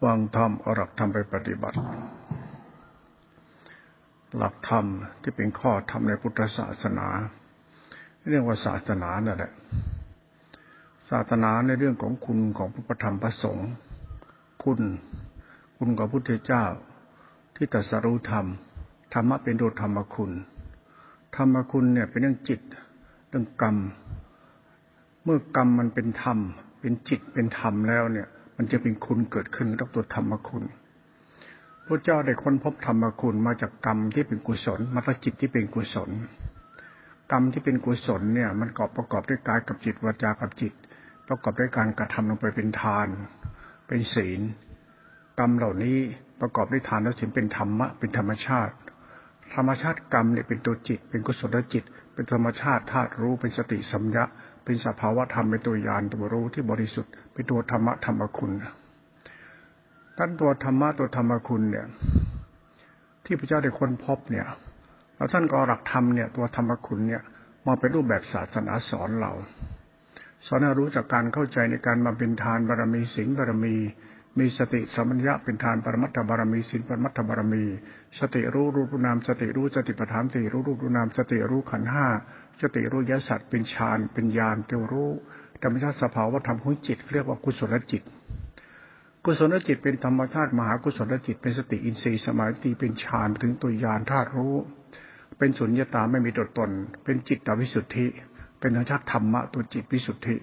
ฟังธรรมเอาหลักธรรมไปปฏิบัติ หลักธรรมที่เป็นข้อธรรมในพุทธศาสนา เรื่องว่าศาสนานั่นแหละ ศาสนาในเรื่องของคุณของพระธรรมพระสงฆ์คุณ คุณของพุทธเจ้า ที่ตรัสรู้ธรรมธรรมะเป็นตัวธรรมคุณ ธรรมคุณเนี่ยเป็นเรื่องจิต เรื่องกรรม เมื่อกรรมมันเป็นธรรม เป็นจิตเป็นธรรมแล้วเนี่ย มันจะเป็นคุณเกิดขึ้นต้องตัวธรรมคุณพระเจ้าได้ค้นพบธรรมคุณมาจากกรรมที่เป็นกุศลมาจากจิตที่เป็นกุศล กรรมที่เป็นกุศลเนี่ย มันกอบประกอบด้วยกายกับจิตวาจากับจิต ประกอบด้วยการกระทำลงไปเป็นทาน เป็นศีล กรรมเหล่านี้ประกอบด้วยทานและศีลเป็นธรรมะเป็นธรรมชาติ ธรรมชาติกรรมเนี่ยเป็นตัวจิต เป็นกุศลจิต เป็นธรรมชาติธาตุรู้เป็นสติสัมยา เป็นสภาวะธรรมเป็นตัวยานตัวรู้ที่บริสุทธิ์เป็นตัวธรรมะธรรมคุณท่านตัวธรรมะตัวธรรมคุณเนี่ย ที่พระเจ้าได้ค้นพบเนี่ย แล้วท่านก็หลักธรรมเนี่ย ตัวธรรมคุณเนี่ยมาเป็นรูปแบบศาสนาสอนเราสอนให้รู้จากการเข้าใจในการมาเป็นทานบารมีสิงบารมี มีสติสมัญญะเป็นทานปรมัตถบารมีสินปรมัตถบารมี สติรู้รูปนามสติรู้สติปัฏฐานสติรู้รูปนามสติรู้ขันห้า สติรู้ยสัตว์เป็นฌานเป็นญาณเตัวรู้ธรรมชาติสภาวะธรรมของจิตเรียกว่ากุศลจิต กุศลจิตเป็นธรรมชาติมหากุศลจิต เป็นสติอินทรีย์สมาธิเป็นฌานถึงตัวญาณธาตุรู้ เป็นสุญญตาไม่มีตัวตน เป็นจิตตวิสุทธิ เป็นธรรมชาติธรรมะตัวจิตวิสุทธิ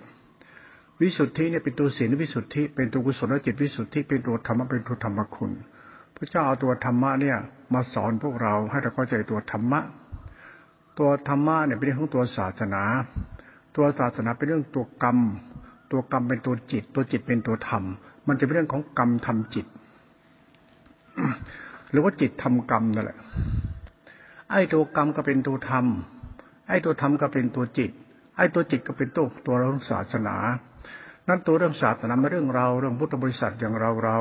วิสุทธิเนี่ยเป็นตัวศีลวิสุทธิ เป็นตัวกุศลจิตวิสุทธิ เป็นตัวธรรมะเป็นตัวธรรมคุณ พระเจ้าเอาตัวธรรมะเนี่ยมาสอนพวกเราให้เราเข้าใจตัวธรรมะ ตัวธรรมะเนี่ยเป็นเรื่องของตัวศาสนา ตัวศาสนาเป็นเรื่องตัวกรรม ตัวกรรมเป็นตัวจิต ตัวจิตเป็นตัวธรรม มันจะเป็นเรื่องของกรรมทำจิต หรือว่าจิตทำกรรมนั่นแหละ ไอ้ตัวกรรมก็เป็นตัวธรรม ไอ้ตัวธรรมก็เป็นตัวจิต ไอ้ตัวจิตก็เป็นตัวตัวเรื่องศาสนา นั่นตัวเรื่องศาสนาไม่เรื่องเรา เรื่องพุทธบริษัทอย่างเราเรา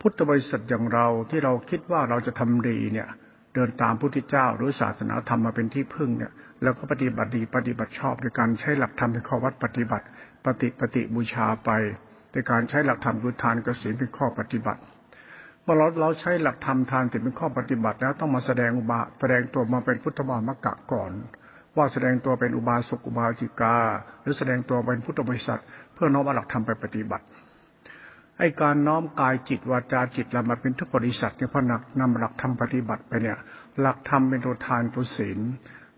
พุทธบริษัทอย่างเราที่เราคิดว่าเราจะทำดีเนี่ย เดินตามพุทธเจ้า หรือศาสนาธรรมมาเป็นที่พึ่งเนี่ยแล้วก็ปฏิบัติดีปฏิบัติชอบในการใช้หลักธรรมเป็นข้อวัดปฏิบัติ ปฏิปฏิบูชาไปในการใช้หลักธรรมคือทานกสินเป็นข้อปฏิบัติเมื่อเราเราใช้หลักธรรมทานศีลเป็นข้อปฏิบัติแล้วต้องมาแสดงอุบาแสดงตัวมาเป็นพุทธบาลมกะก่อน ว่าแสดงตัวเป็นอุบาสกอุบาสิกา หรือแสดงตัวเป็นพุทธบริษัท เพื่อน้อมหลักธรรมไปปฏิบัติ ไอ้การน้อมกายจิตวาจาจิตเรามาเป็นทุกบริษัทเนี่ยพอนักนำหลักธรรมปฏิบัติไปเนี่ย หลักธรรมเป็นตัวทานตัวศีล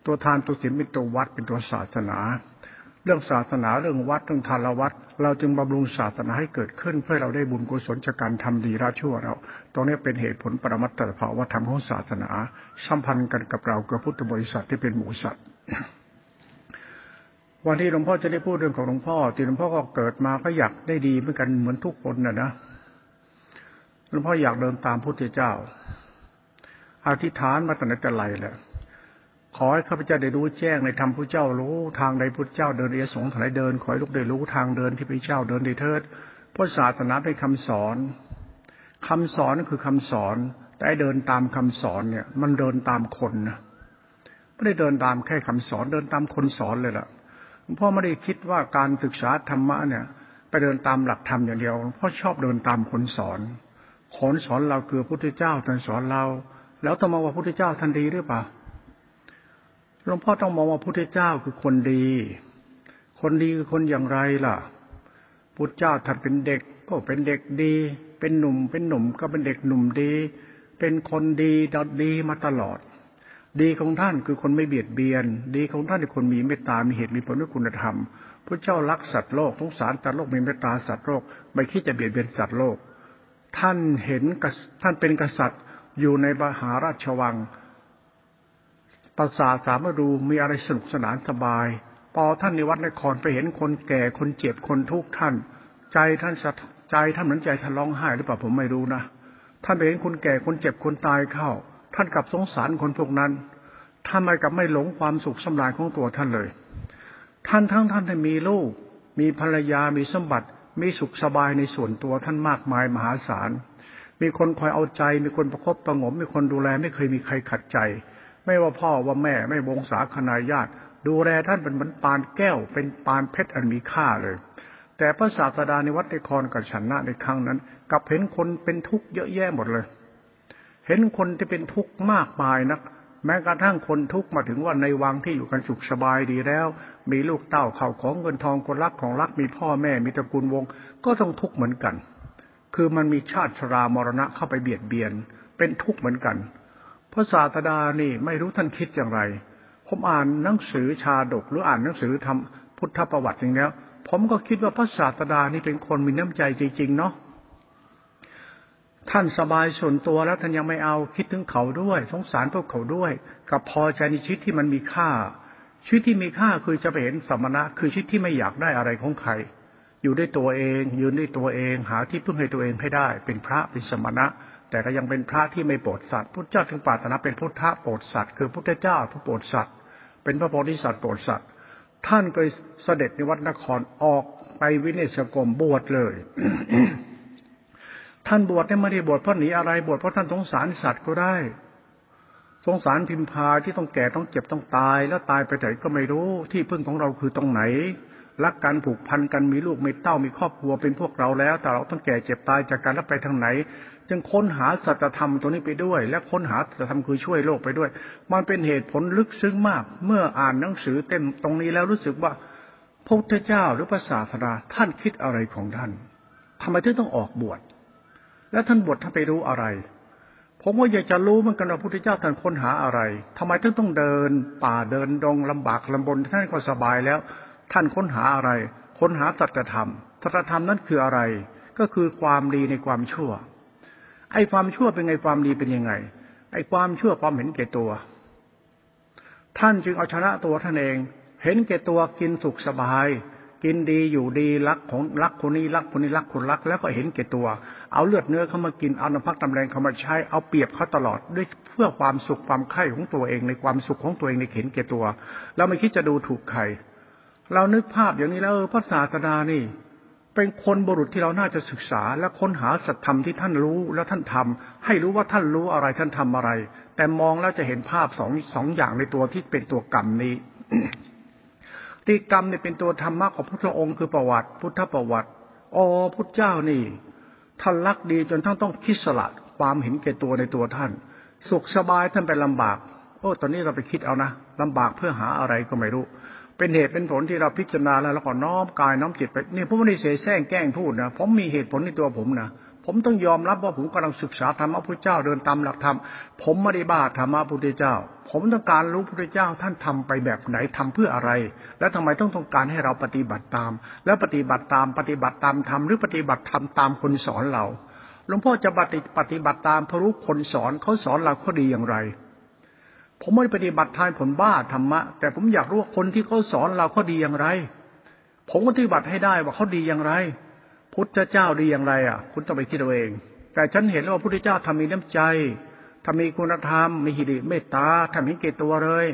ตัวทานตัวศีลเป็นตัววัดเป็นตัวศาสนา เรื่องศาสนาเรื่องวัดเรื่องทานวัด เราจึงบำรุงศาสนาให้เกิดขึ้น เพื่อเราได้บุญกุศลจากการทำดีละชั่วเรา ตรงนี้เป็นเหตุผลปรมัตถภาวะธรรมของศาสนา สัมพันธ์กันกับเรากับพุทธบริษัทที่เป็นหมูสัตว์ วันที่หลวงพ่อจะได้พูดเรื่องของหลวงพ่อที่หลวงพ่อก็เกิดมาก็อยากได้ดีเหมือนกันเหมือนทุกคนนะนะหลวงพ่ออยากเดินตามพุทธเจ้าอธิษฐานมาตั้งแต่ไรแหละขอให้ข้าพเจ้าได้รู้แจ้งในธรรมพระเจ้ารู้ทางใดพุทธเจ้าเดินเอสงทางไหนเดินขอให้ลูกได้รู้ทางเดินที่พระเจ้าเดินได้เถิดพราะศาสนาเป็นคำสอนคำสอนก็คือคำสอน แต่เดินตามคำสอนเนี่ย มันเดินตามคนนะไม่ได้เดินตามแค่คำสอนเดินตามคนสอนเลยล่ะ หลวงพ่อไม่ได้คิดว่าการศึกษาธรรมะเนี่ย ไปเดินตามหลักธรรมอย่างเดียวพ่อชอบเดินตามคนสอนคนสอนเราคือพระพุทธเจ้าท่านสอนเรา แล้วต้องมองว่าพุทธเจ้าท่านดีหรือเปล่าหลวงพ่อต้องมองว่าพุทธเจ้าคือคนดี คนดีคือคนอย่างไรล่ะพุทธเจ้าท่านเป็นเด็กก็เป็นเด็กดี เป็นหนุ่ม เป็นหนุ่มก็เป็นเด็กหนุ่มดี เป็นคนดีดอดดีมาตลอด ดีของท่านคือคนไม่เบียดเบียน ดีของท่านคือคนมีเมตตา มีเหตุมีผลด้วยคุณธรรม พระเจ้ารักสัตว์โลกสงสารสัตว์โลกมีเมตตาสัตว์โลกไม่คิดจะเบียดเบียนสัตว์โลก ท่านเห็นท่านเป็นกษัตริย์อยู่ในมหาราชวังประสาทสามรูมีอะไรสนุกสนานสบาย พอท่านในวัดนครไปเห็นคนแก่คนเจ็บคนทุกข์ท่าน ใจท่านใจท่านเหมือนใจท่านร้องไห้หรือเปล่าผมไม่รู้นะท่านไปเห็นคนแก่คนเจ็บคนตายเข้า ท่านกลับสงสารคนพวกนั้นท่านไม่กลับไม่หลงความสุขสำราญของตัวท่านเลย ท่านทั้งท่านที่มีลูก มีภรรยามีสมบัติ มีสุขสบายในส่วนตัวท่านมากมายมหาศาล มีคนคอยเอาใจ มีคนประคบประงม มีคนดูแลไม่เคยมีใครขัดใจ ไม่ว่าพ่อว่าแม่ไม่วงศาคณาญาติ ดูแลท่านเป็นเหมือนปานแก้ว เป็นปานเพชรอันมีค่าเลย แต่พระศาสดาในวัดในครกับฉันนะในครั้งนั้นกลับเห็นคนเป็นทุกข์เยอะแยะหมดเลย เห็นคนที่เป็นทุกข์มากมายนัก แม้กระทั่งคนทุกข์มาถึงว่าในวังที่อยู่กันสุขสบายดีแล้ว มีลูกเต้าเข่าของเงินทองคนรักของรักมีพ่อแม่มีตระกูลวง ก็ต้องทุกข์เหมือนกัน คือมันมีชาติชรามรณะเข้าไปเบียดเบียน เป็นทุกข์เหมือนกันพระศาสดานี่ไม่รู้ท่านคิดอย่างไร ผมอ่านหนังสือชาดกหรืออ่านหนังสือทำพุทธประวัติอย่างนี้ผมก็คิดว่าพระศาสดานี่เป็นคนมีน้ำใจจริงๆเนาะ ท่านสบายส่วนตัวแล้วท่านยังไม่เอาคิดถึงเขาด้วย สงสารพวกเขาด้วย กับพอใจในชีวิตที่มันมีค่า ชีวิตที่มีค่าคือจะไปเห็นสมณะ คือชีวิตที่ไม่อยากได้อะไรของใคร อยู่ด้วยตัวเอง ยืนด้วยตัวเอง หาที่พึ่งให้ตัวเองให้ได้ เป็นพระเป็นสมณะ แต่ก็ยังเป็นพระที่ไม่โปรดสัตว์พุทธเจ้าถึงปรารถนาเป็นพุทธะโปรดสัตว์คือพุทธเจ้าผู้โปรดสัตว์ เป็นพระโพธิสัตว์โปรดสัตว์ท่านก็เสด็จในวัดนครออกไปวินิสกรมบวชเลย ท่านบวชไม่ได้บวชเพราะหนีอะไรบวชเพราะท่านสงสารสัตว์ก็ได้ สงสารพิมพาที่ต้องแก่ต้องเจ็บต้องตาย แล้วตายไปไหนก็ไม่รู้ที่พึ่งของเราคือตรงไหนรักกันผูกพันกันมีลูกมีเต้ามีครอบครัวเป็นพวกเราแล้ว แต่เราต้องแก่เจ็บตายจากการรับไปทางไหน จึงค้นหาสัจธรรมตัวนี้ไปด้วย และค้นหาสัจธรรมคือช่วยโลกไปด้วย มันเป็นเหตุผลลึกซึ้งมาก เมื่ออ่านหนังสือเต็มตรงนี้แล้วรู้สึกว่าพระพุทธเจ้าหรือภาษาธราท่านคิดอะไรของท่านทำไมถึงต้องออกบวช และท่านบวชท่านไปรู้อะไร ผมก็อยากจะรู้เหมือนกันว่าพระพุทธเจ้าท่านค้นหาอะไรทำไมท่านต้องเดิน ป่าเดินดงลำบากลำบนท่านก็สบายแล้ว ท่านค้นหาอะไร ค้นหาสัจธรรมสัจธรรมนั้นคืออะไร ก็คือความดีในความชั่ว ไอ้ความชั่วเป็นไงความดีเป็นยังไง ไอ้ความชั่วความเห็นแก่ตัว ท่านจึงเอาชนะตัวท่านเอง เห็นแก่ตัวกินสุขสบาย กินดีอยู่ดีรักของรักคนนี้รักคนนี้รักคนรัก แล้วก็เห็นแก่ตัว เอาเลือดเนื้อเข้ามากินเอาน้ำพักน้ำแรงเข้ามาใช้เอาเปรียบเขาตลอดด้วยเพื่อความสุขความไข่ของตัวเองในความสุขของตัวเองในเห็นแก่ตัวเราไม่คิดจะดูถูกใครเรานึกภาพอย่างนี้แล้วพระศาสดานี่ เป็นคนบุรุษที่เราน่าจะศึกษา และค้นหาสัจธรรมที่ท่านรู้แล้วท่านทำให้รู้ว่าท่านรู้อะไรท่านทำอะไร แต่มองแล้วจะเห็นภาพสองสองอย่างในตัวที่เป็นตัวกรรมนี้ ที่กรรมเนี่ยเป็นตัวธรรมะของพระองค์คือประวัติ พุทธประวัติอ๋อพุทธเจ้านี่ท่านรักดีจนท่านต้องคิดสละความเห็นแก่ตัวในตัวท่าน สุขสบายท่านไปลำบากโอ้ตอนนี้เราไปคิดเอานะลำบากเพื่อหาอะไรก็ไม่รู้ เป็นเหตุเป็นผลที่เราพิจารณาแล้วแล้วก็น้อมกายน้อมจิตไปนี่ผมไม่ได้เสแสร้งแกล้งพูดนะผมมีเหตุผลในตัวผมนะผมต้องยอมรับว่าผมกำลังศึกษาธรรมะพุทธเจ้าเดินตามหลักธรรมผมไม่ได้บ้าธรรมะพุทธเจ้า ผมต้องการรู้พุทธเจ้าท่านทำไปแบบไหนทำเพื่ออะไร และทำไมต้องต้องการให้เราปฏิบัติตาม แล้วปฏิบัติตามปฏิบัติตามธรรมหรือปฏิบัติธรรมตามคนสอนเราหลวงพ่อจะปฏิปฏิบัติตามพระรู้คนสอนเขาสอนเราเขาดีอย่างไร ผมไม่ปฏิบัติทานผลบ้าธรรมะ แต่ผมอยากรู้คนที่เขาสอนเราเขาดีอย่างไร ผมปฏิบัติให้ได้ว่าเขาดีอย่างไร พุทธเจ้าดีอย่างไรอะ คุณต้องไปคิดเอาเอง แต่ฉันเห็นว่าพุทธเจ้าทำมีน้ำใจ ทำมีคุณธรรมมีหิริเมตตาทำให้เกตตัวเลย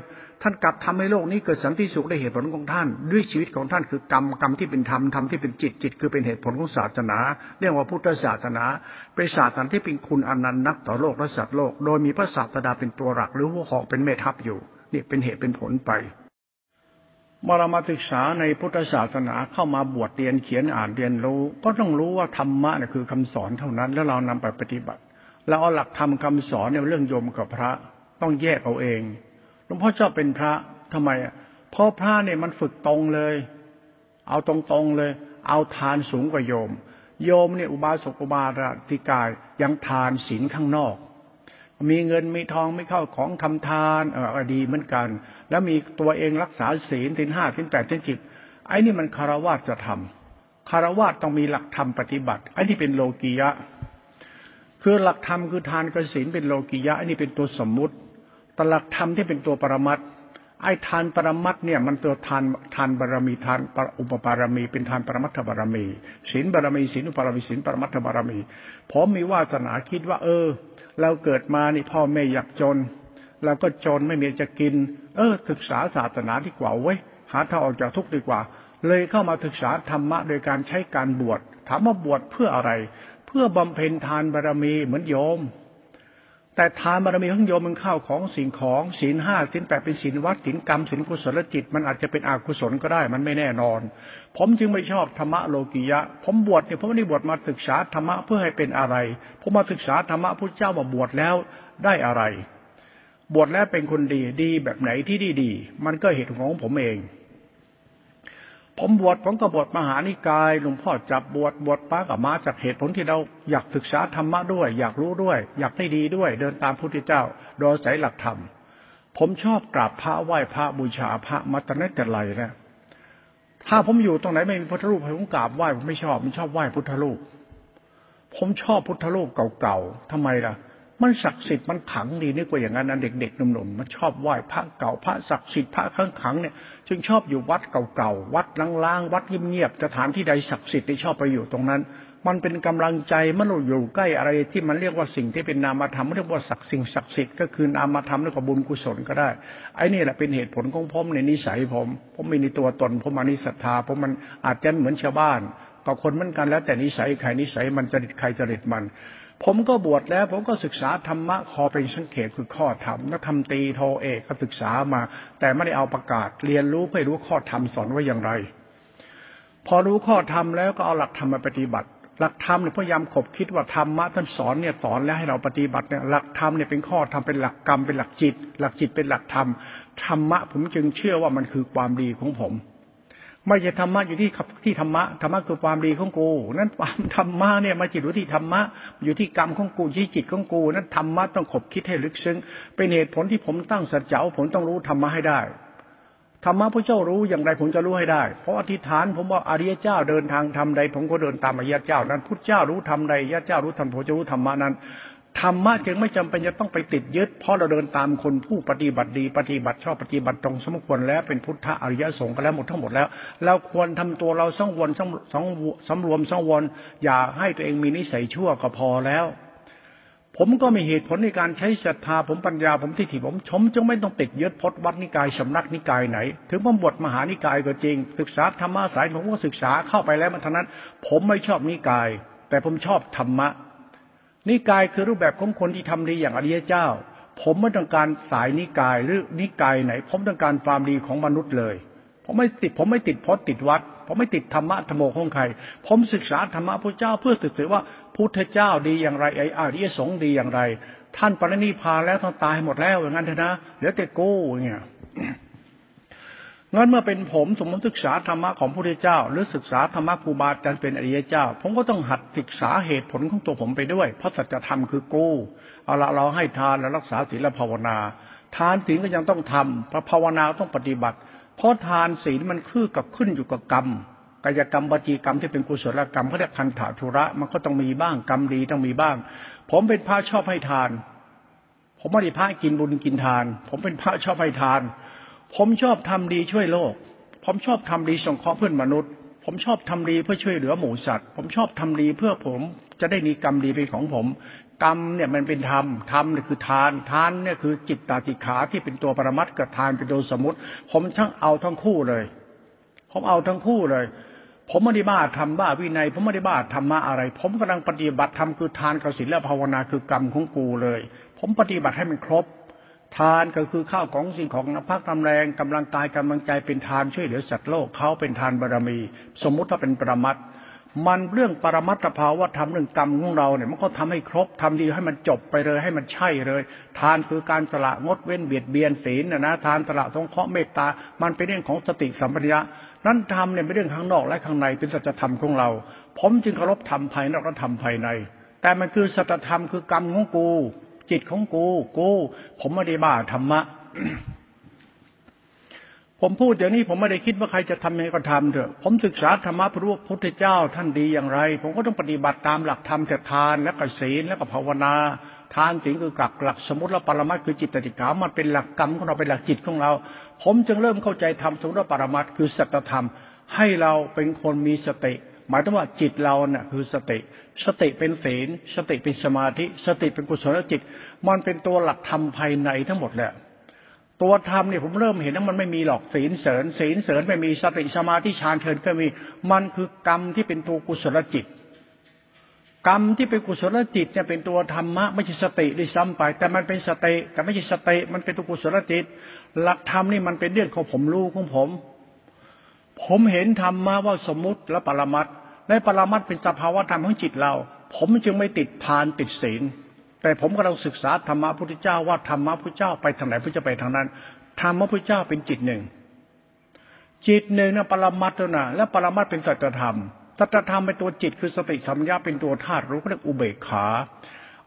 ท่านกลับทำให้โลกนี้เกิดสันติสุขได้เหตุผลของท่าน ด้วยชีวิตของท่านคือกรรมกรรมที่เป็นธรรมธรรมที่เป็นจิตจิต คือเป็นเหตุผลของศาสนา เรียกว่าพุทธศาสนา เป็นศาสนาที่เป็นคุณอนันต์นักต่อโลกและสัตว์โลก โดยมีพระศาสดาเป็นตัวหลักหรือหัวหอกเป็นเมทัพอยู่นี่เป็นเหตุเป็นผลไปเมื่อเรามาศึกษาในพุทธศาสนาเข้ามาบวชเรียนเขียนอ่านเรียนรู้ ก็ต้องรู้ว่าธรรมะเนี่ยคือคำสอนเท่านั้น แล้วเรานำไปปฏิบัติ เราเอาหลักธรรมคาสอนเนี่ยเรื่องโยมกับพระต้องแยกเอาเองหลวงพ่อชอบเป็นพระทำไมอะเพราะพระเนี่ยมันฝึกตรงเลย เอาตรงๆเลย เอาทานสูงกว่าโยม โยมเนี่ยอุบาสกอุบาสิกายยังทานศีลข้างนอก มีเงินมีทองไม่เข้าของทำทานเออดีเหมือนกัน แล้วมีตัวเองรักษาศีลศีลห้าศีลแปดศีลจิตไอ้นี่มันคารวะจะทำคารวะต้องมีหลักธรรมปฏิบัติไอ้นี่เป็นโลกียะ คือหลักธรรมคือทานกสินเป็นโลกียะอ้นี่เป็นตัวสมมุติแต่หลักธรรมที่เป็นตัวปรมัตไอ้ทานปรมัตเนี่ยมันตัวทานทานบารมีทานอุปบารมี เป็นทานปรมัตถบารมีศีลบารมีศีลอุปบารมีศีลปรมัตถบารมีผมมีวาสนาคิดว่า เออ เราเกิดมานี่พ่อแม่อยากจนเราก็จนไม่มีจะกิน เออ ศึกษาศาสนาดีกว่าเว้ยหาทางออกจากทุกข์ดีกว่า เลยเข้ามาศึกษาธรรมะโดยการใช้การบวชถามว่าบวชเพื่ออะไร เพื่อบำเพ็ญทานบารมีเหมือนโยม แต่ทานบารมีของโยมมันเข้าของสิ่งของศีลห้าศีลแปดเป็นศีลวัดศีลกรรมศีลกุศลจิต มันอาจจะเป็นอกุศลก็ได้ มันไม่แน่นอน ผมจึงไม่ชอบธรรมะโลกิยะ ผมบวชเนี่ยผมไม่ได้บวชมาศึกษาธรรมะเพื่อให้เป็นอะไร ผมมาศึกษาธรรมะพระเจ้ามาบวชแล้วได้อะไร บวชแล้วเป็นคนดีดีแบบไหนที่ดีดี มันก็เหตุของผมเอง ผมบวชผมก็บวชมหานิกายหลวงพ่อจับบวชบวชป้ากับมาจากเหตุผลที่เราอยากศึกษาธรรมะด้วย อยากรู้ด้วย อยากได้ดีด้วย เดินตามพระพุทธเจ้าโดยสายหลักธรรม ผมชอบกราบพระไหว้พระบูชาพระมาต่นั้นแต่ไรนะถ้าผมอยู่ตรงไหนไม่มีพุทธรูปผมกราบไหว้ผมไม่ชอบผมชอบไหว้พุทธรูป ผมชอบพุทธรูปเก่าๆทำไมล่ะ มันศักดิ์สิทธิ์มันขังดีนี่กว่าอย่างนั้นนะเด็กๆหนุ่มๆมันชอบไหว้พระเก่าพระศักดิ์สิทธิ์พระขังขังเนี่ย จึงชอบอยู่วัดเก่าๆ วัดล้างๆ วัดเงียบๆ สถานที่ใดศักดิ์สิทธิ์ที่ชอบไปอยู่ตรงนั้น มันเป็นกำลังใจมันอยู่ใกล้อะไรที่มันเรียกว่าสิ่งที่เป็นนามธรรมเรียกว่าศักดิ์สิ่งศักดิ์สิทธิ์ก็คือนามธรรมแล้วก็บุญกุศลก็ได้ ไอ้นี่แหละเป็นเหตุผลของผมในนิสัยผม ผมมีในตัวตน ผมมานิศรัทธา ผมมันอาจจะเหมือนชาวบ้านก็คนเหมือนกันแล้วแต่นิสัยใครนิสัยมันจริตใครจริตมัน ผมก็บวชแล้ว ผมก็ศึกษาธรรมะคอเป็นสังเขตคือข้อธรรมนักธรรมตีโทเอกก็ศึกษามา แต่ไม่ได้เอาประกาศเรียนรู้เพื่อรู้ข้อธรรมสอนว่าอย่างไร พอรู้ข้อธรรมแล้วก็เอาหลักธรรมมาปฏิบัติ หลักธรรมเนี่ยพยายามขบคิดว่าธรรมะท่านสอนเนี่ยสอนแล้วให้เราปฏิบัติเนี่ยหลักธรรมเนี่ยเป็นข้อธรรมเป็นหลักกรรมเป็นหลักจิต หลักจิตเป็นหลักธรรมธรรมะผมจึงเชื่อว่ามันคือความดีของผม ไม่ใช่ธรรมะอยู่ที่ที่ธรรมะธรรมะคือความดีของกู นั้นความธรรมะเนี่ยมาจิตอยู่ที่ธรรมะอยู่ที่กรรมของกูที่จิตของกูนั้นธรรมะต้องขบคิดให้ลึกซึ้งเป็นเหตุผลที่ผมตั้งสัจจะผมต้องรู้ธรรมะให้ได้ธรรมะพระเจ้ารู้อย่างไรผมจะรู้ให้ได้ เพราะอธิษฐานผมว่าอริยเจ้าเดินทางทำใด ผมก็เดินตามอริยเจ้านั้นพุทธเจ้ารู้ทำใดอริยเจ้ารู้ทำผมจะรู้ธรรมะนั้น ธรรมะจึงไม่จำเป็นจะต้องไปติดยึด เพราะเราเดินตามคนผู้ปฏิบัติดี ปฏิบัติชอบปฏิบัติตรงสมควรแล้วเป็นพุทธอริยสงฆ์กันแล้วหมดทั้งหมดแล้ว เราควรทำตัวเราสังวรสังสังรวมสังวรอย่าให้ตัวเองมีนิสัยชั่วก็พอแล้ว ผมก็มีเหตุผลในการใช้ศรัทธาผมปัญญาผมทิฏฐิผมชมจึงไม่ต้องติดยึดพจนวัดนิกายสำนักนิกายไหน ถึงผมบทมหานิกายก็จริง ศึกษาธรรมะสายผมก็ศึกษาเข้าไปแล้วมันทั้งนั้น ผมไม่ชอบนิกาย แต่ผมชอบธรรมะ นิกายคือรูปแบบของคนที่ทำดีอย่างอริยเจ้า ผมไม่ต้องการสายนิกายหรือนิกายไหน ผมต้องการความดีของมนุษย์เลยผมไม่ติดผมไม่ติดพจน์ติดวัด ผมไม่ติดธรรมะธรรมโอของใคร ผมศึกษาธรรมะพระเจ้าเพื่อศึกษาว่าพุทธเจ้าดีอย่างไรไอ้อริยสงฆ์ดีอย่างไร ท่านปรินิพานแล้วท่านตายหมดแล้วอย่างนั้นเถอะนะเหลือแต่กูอย่างเงี้ย งั้นเมื่อเป็นผมสมมติศึกษาธรรมะของพระพุทธเจ้า หรือศึกษาธรรมะครูบาอาจารย์เป็นอริยเจ้า ผมก็ต้องหัดศึกษาเหตุผลของตัวผมไปด้วย เพราะสัจธรรมคือกู้เอาละเราให้ทานแล้วรักษาศีลและภาวนา ทานศีลก็ยังต้องทำพระภาวนาต้องปฏิบัติ เพราะทานศีลมันคือกับขึ้นอยู่กับกรรมกายกรรมปฏิกรรมที่เป็นกุศลกรรมเขาเรียกคันถาธุระมันก็ต้องมีบ้างกรรมดีต้องมีบ้าง ผมเป็นพระชอบให้ทาน ผมไม่ได้พระกินบุญกินทาน ผมเป็นพระชอบให้ทาน ผมชอบทำดีช่วยโลก ผมชอบทำดีสงเคราะห์เพื่อนมนุษย์ ผมชอบทำดีเพื่อช่วยเหลือหมูสัตว์ ผมชอบทำดีเพื่อผมจะได้มีกรรมดีเป็นของผม กรรมเนี่ยมันเป็นธรรม ธรรมเนี่ยคือทาน ทานเนี่ยคือจิตตาติขาที่เป็นตัวปรมัตกับทานเป็นตัวสมมติ ผมทั้งเอาทั้งคู่เลย ผมเอาทั้งคู่เลย ผมไม่ได้บ้าทำบ้าวินัย ผมไม่ได้บ้าธรรมะอะไร ผมกำลังปฏิบัติธรรมคือทานกสินและภาวนาคือกรรมของกูเลย ผมปฏิบัติให้มันครบ ทานก็คือข้าวของสิ่งของนักพักทำแรงกำลังกายกำลังใจเป็นทานช่วยเหลือสัตว์โลกเขาเป็นทานบารมี สมมุติว่าเป็นปรมัตมันเรื่องปรมัตถภาวะธรรมเรื่องกรรมของเราเนี่ยมันก็ทำให้ครบทำดีให้มันจบไปเลยให้มันใช่เลย ทานคือการสละงดเว้นเบียดเบียนศีลนะนะทานสละทงเคราะห์เมตตา มันเป็นเรื่องของสติสัมปชัญญะนั้นธรรมเนี่ยเป็นเรื่องข้างนอกและข้างในเป็นสัจธรรมของเรา ผมจึงเคารพธรรมภายนอกและธรรมภายใน แต่มันคือสัจธรรมคือกรรมของกู จิตของกูกูผมไม่ได้บ้าธรรมะ ผมพูดอย่างนี้ผมไม่ได้คิดว่าใครจะทำยังไงก็ทำเถอะ ผมศึกษาธรรมะพระพุทธเจ้าท่านดีอย่างไร ผมก็ต้องปฏิบัติตามหลักธรรมแต่ทานและก็ศีลและก็ภาวนาทานศีลคือกักหลักสมุติและปรมัตคือจิตติกามันเป็นหลักกรรมของเราเป็นหลักจิตของเรา ผมจึงเริ่มเข้าใจธรรมสมุติและปรมัตคือสัจธรรม ให้เราเป็นคนมีสติ หมายถึงว่าจิตเราเนี่ยคือสติ สติเป็นศีล สติเป็นสมาธิ สติเป็นกุศลจิต มันเป็นตัวหลักธรรมภายในทั้งหมดแหละตัวธรรมเนี่ยผมเริ่มเห็นว่ามันไม่มีหรอกศีลเสริญศีลเสริญไม่มีสติสมาธิฌานเชิญก็มี มันคือกรรมที่เป็นตัวกุศลจิต กรรมที่เป็นกุศลจิตเนี่ยเป็นตัวธรรมะไม่ใช่สติด้วยซ้ำไป แต่มันเป็นสติแต่ไม่ใช่สติมันเป็นตัวกุศลจิต หลักธรรมนี่มันเป็นเรื่องของผมรู้ของผม ผมเห็นธรรมะว่าสมมุติและปรมัตและปรมัตเป็นสภาวะธรรมของจิตเรา ผมจึงไม่ติดทานติดศีล แต่ผมกำลังศึกษาธรรมะพุทธเจ้าว่าธรรมะพุทธเจ้าไปทางไหนพุทธจะไปทางนั้นธรรมะพุทธเจ้าเป็นจิตหนึ่ง จิตหนึ่งนะปรมัตนะและปรมัตเป็นสัจธรรมสัจธรรมเป็นตัวจิตคือสติสัมยาเป็นตัวธาตุรู้เรียกอุเบกขา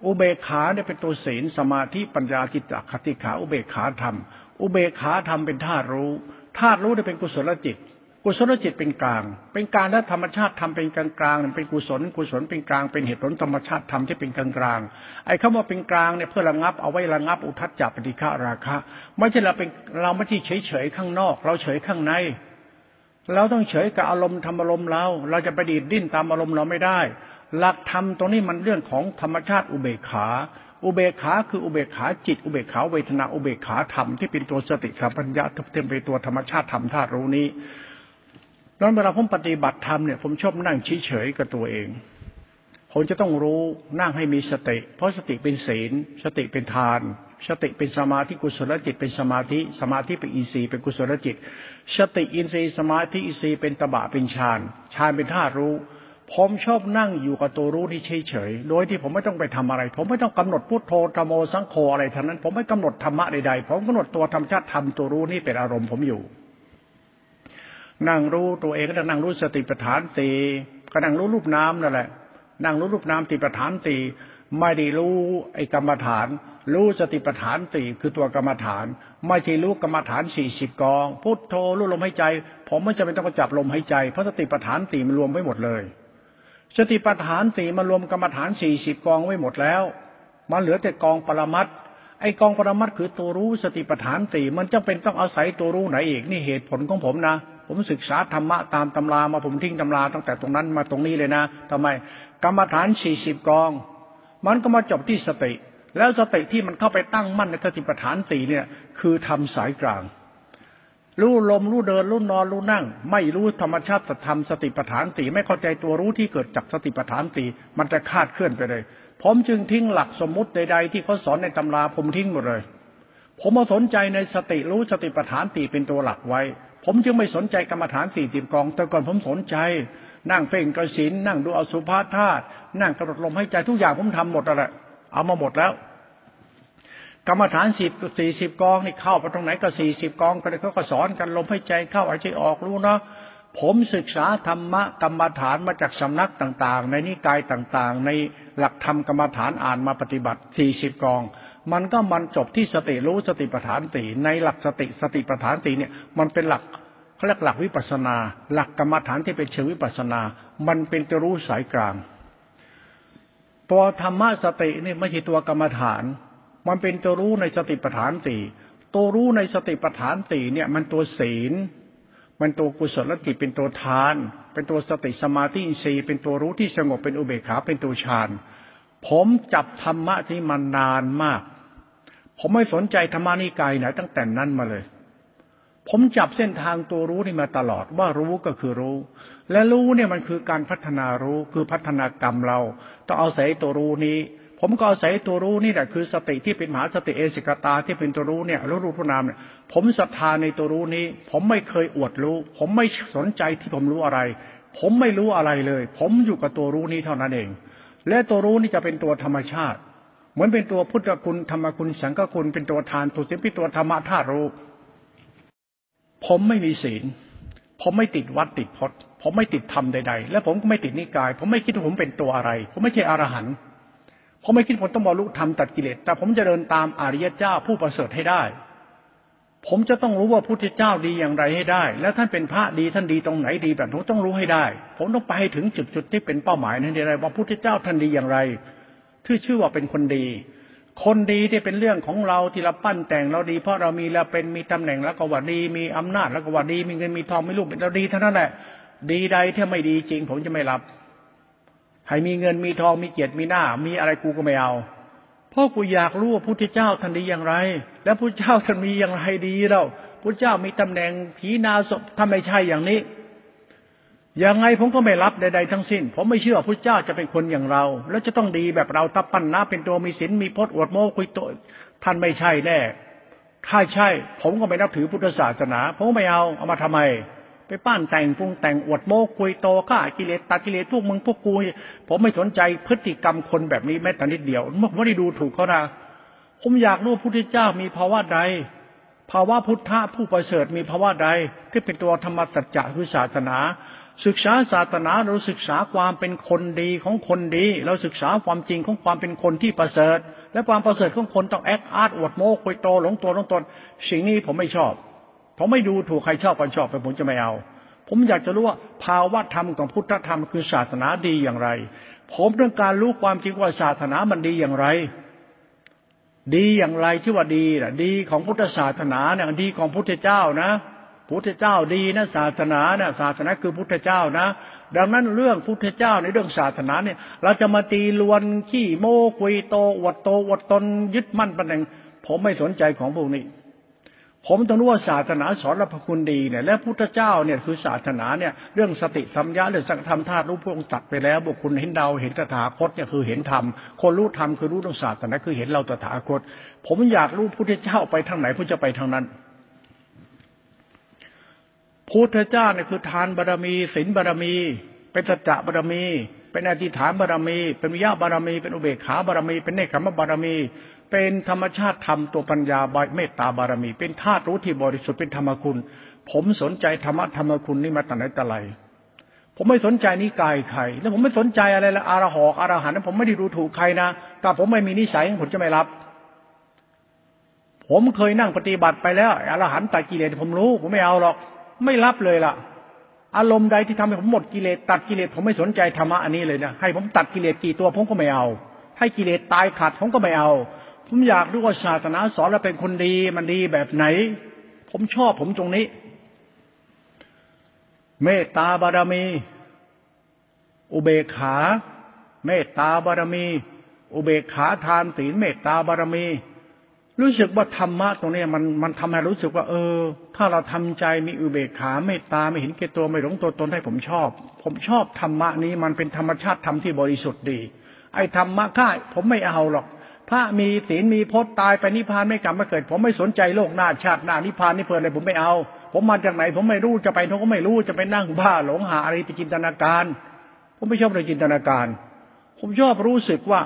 อุเบกขาเนี่ยเป็นตัวศีลสมาธิปัญญาจิตตคติขา อุเบกขาธรรม อุเบกขาธรรมเป็นธาตุรู้ธาตุรู้เนี่ยเป็นกุศลจิต กุศลจิตเป็นกลาง เป็นกลางและธรรมชาติทำเป็นกลางกลางเป็นกุศล กุศลเป็นกลาง เป็นเหตุผลธรรมชาติธรรมที่เป็นกลางกลางไอ้คำว่าเป็นกลางเนี่ยเพื่อระงับเอาไว้ระงับอุทัจจปฏิฆาราคะ ไม่ใช่เราเป็นเราไม่ใช่เฉยเฉยข้างนอก เราเฉยข้างใน เราต้องเฉยกับอารมณ์ทำอารมณ์เรา เราจะไปดีดดิ้นตามอารมณ์เราไม่ได้ หลักธรรมตรงนี้มันเรื่องของธรรมชาติอุเบกขาอุเบกขาคืออุเบกขาจิต อุเบกขาเวทนาอุเบกขาธรรมที่เป็นตัวสติสัมปัญญาที่เป็นตัวธรรมชาติธรรมธาตุรู้นี้ นั้นเวลาผมปฏิบัติธรรมเนี่ยผมชอบนั่งเฉยๆกับตัวเอง ผมจะต้องรู้นั่งให้มีสติ เพราะสติเป็นศีล สติเป็นทาน สติเป็นสมาธิกุศลจิตเป็นสมาธิ สมาธิเป็นอินทรีย์เป็นกุศลจิต สติอินทรีย์สมาธิอินทรีย์เป็นตบะเป็นฌานฌานเป็นธาตุรู้ ผมชอบนั่งอยู่กับตัวรู้ที่เฉยๆ โดยที่ผมไม่ต้องไปทำอะไร ผมไม่ต้องกำหนดพุทโธธรรมโอสังโฆอะไรทั้งนั้น ผมไม่กำหนดธรรมะใดๆ ผมกำหนดตัวธรรมชาติธรรมตัวรู้นี่เป็นอารมณ์ผมอยู่ นั่งรู้ตัวเองก็นั่งรู้สติปัฏฐานตีก็นั่งรู้รูปน้ำนั่นแหละ นั่งรู้รูปน้ำติปัฏฐานตีไม่ได้รู้ไอ้กรรมฐาน รู้สติปัฏฐานตีคือตัวกรรมฐาน ไม่ใช่รู้กรรมฐานสี่สิบกองพุทโธรู้ลมหายใจ ผมไม่จำเป็นต้องจับลมหายใจเพราะสติปัฏฐานตีมันรวมไว้หมดเลย สติปัฏฐานตีมันรวมกรรมฐานสี่สิบกองไว้หมดแล้ว มันเหลือแต่กองปรมัตไอกองปรมัตคือตัวรู้สติปัฏฐานตีมันจำเป็นต้องอาศัยตัวรู้ไหนอีกนี่เหตุผลของผมนะ ผมศึกษาธรรมะตามตำรามาผมทิ้งตำราตั้งแต่ตรงนั้นมาตรงนี้เลยนะทำไม กรรมฐานสี่สิบกอง มันก็มาจบที่สติ แล้วสติที่มันเข้าไปตั้งมั่นในสติปัฏฐานสี่เนี่ย คือทำสายกลาง รู้ลมรู้เดินรู้นอนรู้นั่ง ไม่รู้ธรรมชาติธรรมสติปัฏฐานสี่ไม่เข้าใจตัวรู้ที่เกิดจากสติปัฏฐานสี่มันจะคาดเคลื่อนไปเลย ผมจึงทิ้งหลักสมมุติใดๆที่เขาสอนในตำราผมทิ้งหมดเลยผมมาสนใจในสติรู้สติปัฏฐานสี่เป็นตัวหลักไว้ ผมจึงไม่สนใจกรรมฐานสี่ติบกอง แต่ก่อนผมสนใจ นั่งเพ่งกสินนั่งดูอสุภาธาตุนั่งกระดดลมให้ใจทุกอย่างผมทำหมดแล้วเอามาหมดแล้ว กรรมฐานสิบสี่สิบกองนี่เข้าไปตรงไหนก็สี่สิบกองก็เลยเขาก็สอนกันลมให้ใจเข้าหายใจออกรู้เนาะผมศึกษาธรรมะกรรมฐานมาจากสำนักต่างๆ ในนิกายต่างๆ ในหลักธรรมกรรมฐานอ่านมาปฏิบัติสี่สิบกอง มันก็มันจบที่สติรู้สติปัฏฐานตีในหลักสติสติปัฏฐานตีเนี่ย มันเป็นหลักเขาเรียกหลักวิปัสนา หลักกรรมฐานที่เป็นเชิงวิปัสนา มันเป็นจะรู้สายกลางตัวธรรมะสตินี่ไม่ใช่ตัวกรรมฐาน มันเป็นตัวรู้ในสติปัฏฐานสี่ตัวรู้ในสติปัฏฐานสี่เนี่ย มันตัวศีล มันตัวกุศลจิตเป็นตัวทาน เป็นตัวสติสมาธิอินทรีย์เป็นตัวรู้ที่สงบเป็นอุเบกขาเป็นตัวฌานผมจับธรรมะที่มันนานมาก ผมไม่สนใจธรรมานิกายไหนตั้งแต่นั้นมาเลย ผมจับเส้นทางตัวรู้นี่มาตลอดว่ารู้ก็คือรู้ และรู้เนี่ยมันคือการพัฒนารู้คือพัฒนากรรมเรา ต้องเอาศัยตัวรู้นี้ ผมก็เอาศัยตัวรู้นี่แหละคือสติที่เป็นมหาสติเอสิกตาที่เป็นตัวรู้เนี่ยรู้รูปนามเนี่ย ผมศรัทธาในตัวรู้นี้ ผมไม่เคยอวดรู้ ผมไม่สนใจที่ผมรู้อะไร ผมไม่รู้อะไรเลย ผมอยู่กับตัวรู้นี้เท่านั้นเอง และตัวรู้นี่จะเป็นตัวธรรมชาติ เหมือนเป็นตัวพุทธคุณธรรมคุณสังฆคุณเป็นตัวทานตัวสิบเป็นตัวธรรมะธาตุรู้ผมไม่มีศีล ผมไม่ติดวัดติดพจน์ผมไม่ติดธรรมใดๆ และผมก็ไม่ติดนิกาย ผมไม่คิดว่าผมเป็นตัวอะไร ผมไม่ใช่อรหันต์ผมไม่คิดผมต้องบรรลุธรรมตัดกิเลส แต่ผมจะเดินตามอริยเจ้าผู้ประเสริฐให้ได้ ผมจะต้องรู้ว่าพุทธเจ้าดีอย่างไรให้ได้ แล้วท่านเป็นพระดีท่านดีตรงไหนดีแบบผมต้องรู้ให้ได้ ผมต้องไปให้ถึงจุดจุดที่เป็นเป้าหมายนั้นได้ว่าพุทธเจ้าท่านดีอย่างไร ที่ชื่อว่าเป็นคนดี คนดีที่เป็นเรื่องของเราที่เราปั้นแต่งเราดี เพราะเรามีเราเป็นมีตำแหน่งแล้วก็ว่าดี มีอำนาจแล้วก็ว่าดี มีเงินมีทองมีลูกเป็นเราดีเท่านั้นแหละ ดีใดถ้าไม่ดีจริง ผมจะไม่รับให้มีเงินมีทองมีเกียรติมีหน้า มีอะไรกูก็ไม่เอาเพราะกูอยากรู้ว่าพุทธเจ้าท่านดีอย่างไร แล้วพุทธเจ้าท่านมีอย่างไรดีเราพุทธเจ้ามีตำแหน่งผีนาศถ้าไม่ใช่อย่างนี้ ยังไงผมก็ไม่รับใดๆทั้งสิ้น ผมไม่เชื่อพระเจ้าจะเป็นคนอย่างเรา แล้วจะต้องดีแบบเราตับปั้นน้าเป็นตัวมีศีลมีพจน์อวดโม้คุยโตท่านไม่ใช่แน่ถ้าใช่ ผมก็ไม่นับถือพุทธศาสนา ผมไม่เอาเอามาทำไม ไปป้านแต่งปรุงแต่งอวดโม้คุยโตฆ่ากิเลสตัดกิเลสพวกมึงพวกกู ผมไม่สนใจพฤติกรรมคนแบบนี้แม้แต่นิดเดียวผมไม่ได้ดูถูกเขานะผมอยากรู้พุทธเจ้ามีภาวะใดภาวะพุทธะผู้ประเสริฐมีภาวะใดที่เป็นตัวธรรมสัจจะคือศาสนา ศึกษาศาสนาเราศึกษาความเป็นคนดีของคนดี เราศึกษาความจริงของความเป็นคนที่ประเสริฐ และความประเสริฐของคนต้องแอคอาร์ตอวดโม้คุยโตหลงตัวหลงตนสิ่งนี้ผมไม่ชอบ ผมไม่ดูถูกใครชอบคนชอบแต่ผมจะไม่เอา ผมอยากจะรู้ว่าภาวะธรรมของพุทธธรรมคือศาสนาดีอย่างไร ผมต้องการรู้ความจริงว่าศาสนามันดีอย่างไร ดีอย่างไรที่ว่าดีล่ะดีของพุทธศาสนาเนี่ยดีของพุทธเจ้านะ พุทธเจ้าดีนะศาสนาเนี่ยศาสนาคือพุทธเจ้านะ ดังนั้นเรื่องพุทธเจ้าในเรื่องศาสนาเนี่ย เราจะมาตีลวนขี้โม้คุยโตอวดโตอวดตนยึดมั่นปัญญงผมไม่สนใจของพวกนี้ ผมต้องรู้ว่าศาสนาสอนรับคุณดีเนี่ยและพุทธเจ้าเนี่ยคือศาสนาเนี่ยเรื่องสติสัมยาเรื่องสังธรรมธาตุรู้พวกตัดไปแล้วบุคคลเห็นดาวเห็นตถาคตเนี่ยคือเห็นธรรมคนรู้ธรรมคือรู้เรื่องศาสนาคือเห็นเราตถาคต ผมอยากรู้พุทธเจ้าไปทางไหนพุทธจะไปทางนั้น พุทธเจ้าเนี่ยคือทานบารมีศีลบารมี เป็นสัจจะบารมี เป็นอธิษฐานบารมี เป็นวิยาบารมี เป็นอุเบกขาบารมี เป็นเนคขมบารมี เป็นธรรมชาติธรรมตัวปัญญาบเมตตาบารมี เป็นธาตุรู้ที่บริสุทธิ์เป็นธรรมคุณ ผมสนใจธรรมะธรรมคุณนี่มาตั้งแต่ไหนผมไม่สนใจนิกายใคร แล้วผมไม่สนใจอะไรละอารหอกอารหันผมไม่ได้ดูถูกใครนะแต่ผมไม่มีนิสัยผมจะไม่รับ ผมเคยนั่งปฏิบัติไปแล้วอรหันต์ตัดกิเลสผมรู้ ผมไม่เอาหรอก ไม่รับเลยล่ะ อารมณ์ใดที่ทำให้ผมหมดกิเลสตัดกิเลสผมไม่สนใจธรรมะอันนี้เลยนะให้ผมตัดกิเลสกี่ตัวผมก็ไม่เอา ให้กิเลสตายขาดผมก็ไม่เอา ผมอยากรู้ว่าศาสนาสอนแล้วเป็นคนดีมันดีแบบไหน ผมชอบผมตรงนี้ เมตตาบารมี อุเบกขา เมตตาบารมี อุเบกขาทานศีลเมตตาบารมี รู้สึกว่าธรรมะตรงนี้มันมันทำให้รู้สึกว่า เออ ถ้าเราทำใจมีอุเบกขาเมตตาไม่เห็นแก่ตัวไม่หลงตัวตนให้ผมชอบ ผมชอบธรรมะนี้มันเป็นธรรมชาติธรรมที่บริสุทธิ์ดี ไอ้ธรรมะข้าผมไม่เอาหรอก พระมีศีลมีพจน์ตายไปนิพพานไม่กลับมาเกิด ผมไม่สนใจโลกหน้าชาติหน้านิพพานนิพเพลินอะไรผมไม่เอา ผมมาจากไหน ผมไม่รู้จะไปทงก็ไม่รู้จะไปนั่งบ้าหลงหาอะไรไปจินตนาการ ผมไม่ชอบเลยจินตนาการ ผมชอบรู้สึกว่า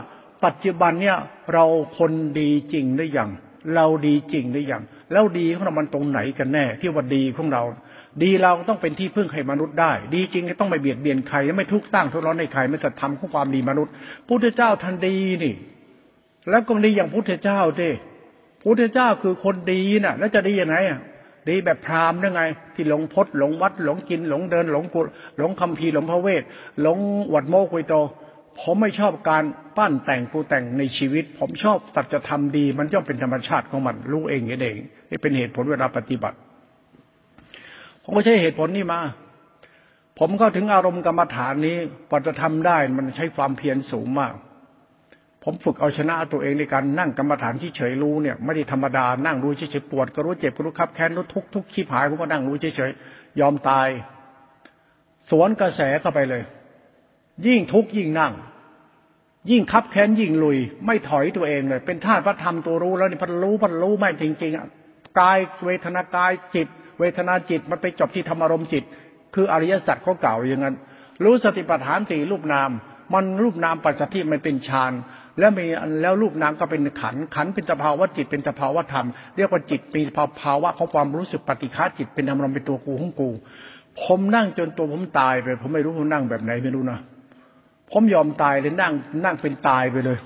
ปัจจุบันเนี่ยเราคนดีจริงหรือยัง เราดีจริงหรือยังแล้วดีของเรามันตรงไหนกันแน่ ที่ว่าดีของเรา ดีเราต้องเป็นที่พึ่งให้มนุษย์ได้ ดีจริงต้องไม่เบียดเบียนใครไม่ทุกข์ตั้งทุกร้อนในใครไม่สัตธรรมของความดีมนุษย์พุทธเจ้าทันดีนี่ แล้วก็ดีอย่างพุทธเจ้าเด้พุทธเจ้าคือคนดีน่ะ แล้วจะดียังไงอะดีแบบพราหมณ์ได้ไง ที่หลงพดหลงวัดหลงกินหลงเดินหลงกุหลงคำพีหลงพระเวทหลงวัดโมกุยโต ผมไม่ชอบการปั้นแต่งปูแต่งในชีวิต ผมชอบตัดจะทำดี มันย่อมเป็นธรรมชาติของมัน รู้เองเองนี่เป็นเหตุผลเวลาปฏิบัติ ผมก็ใช้เหตุผลนี้มา ผมก็ถึงอารมณ์กรรมฐานนี้พอจะทำได้มันใช้ความเพียรสูงมาก ผมฝึกเอาชนะตัวเองในการนั่งกรรมฐานที่เฉยรู้เนี่ยไม่ได้ธรรมดานั่งรู้เฉยๆปวดก็รู้เจ็บก็รู้คับแค้นรู้ทุกทุกขี้ผายผมก็นั่งรู้เฉยๆยอมตาย สวนกระแสเข้าไปเลย ยิ่งทุกข์ยิ่งนั่ง ยิ่งคับแค้นยิ่งลุย ไม่ถอยตัวเองเลย เป็นธาตุพระธรรมตัวรู้แล้วนี่พันรู้พันรู้ไม่จริงๆกายเวทนากายจิต เวทนาจิตมันไปจบที่ธรรมารมจิต คืออริยสัจเขาเก่าอย่างนั้น รู้สติปัฏฐานสี่รูปนาม มันรูปนามปัจจุบันมันเป็นฌานแล้วมีแล้วรูปนามก็เป็นขันขันเป็นสภาวะจิตเป็นสภาวะธรรม เรียกว่าจิตปีภาวะของความรู้สึกปฏิฆาจิตเป็นธรรมรมเป็นตัวกูของกู ผมนั่งจนตัวผมตายไป ผมไม่รู้ผมนั่งแบบไหนไม่รู้นะ ผมยอมตายเลยนั่ง นั่งเป็นตายไปเลย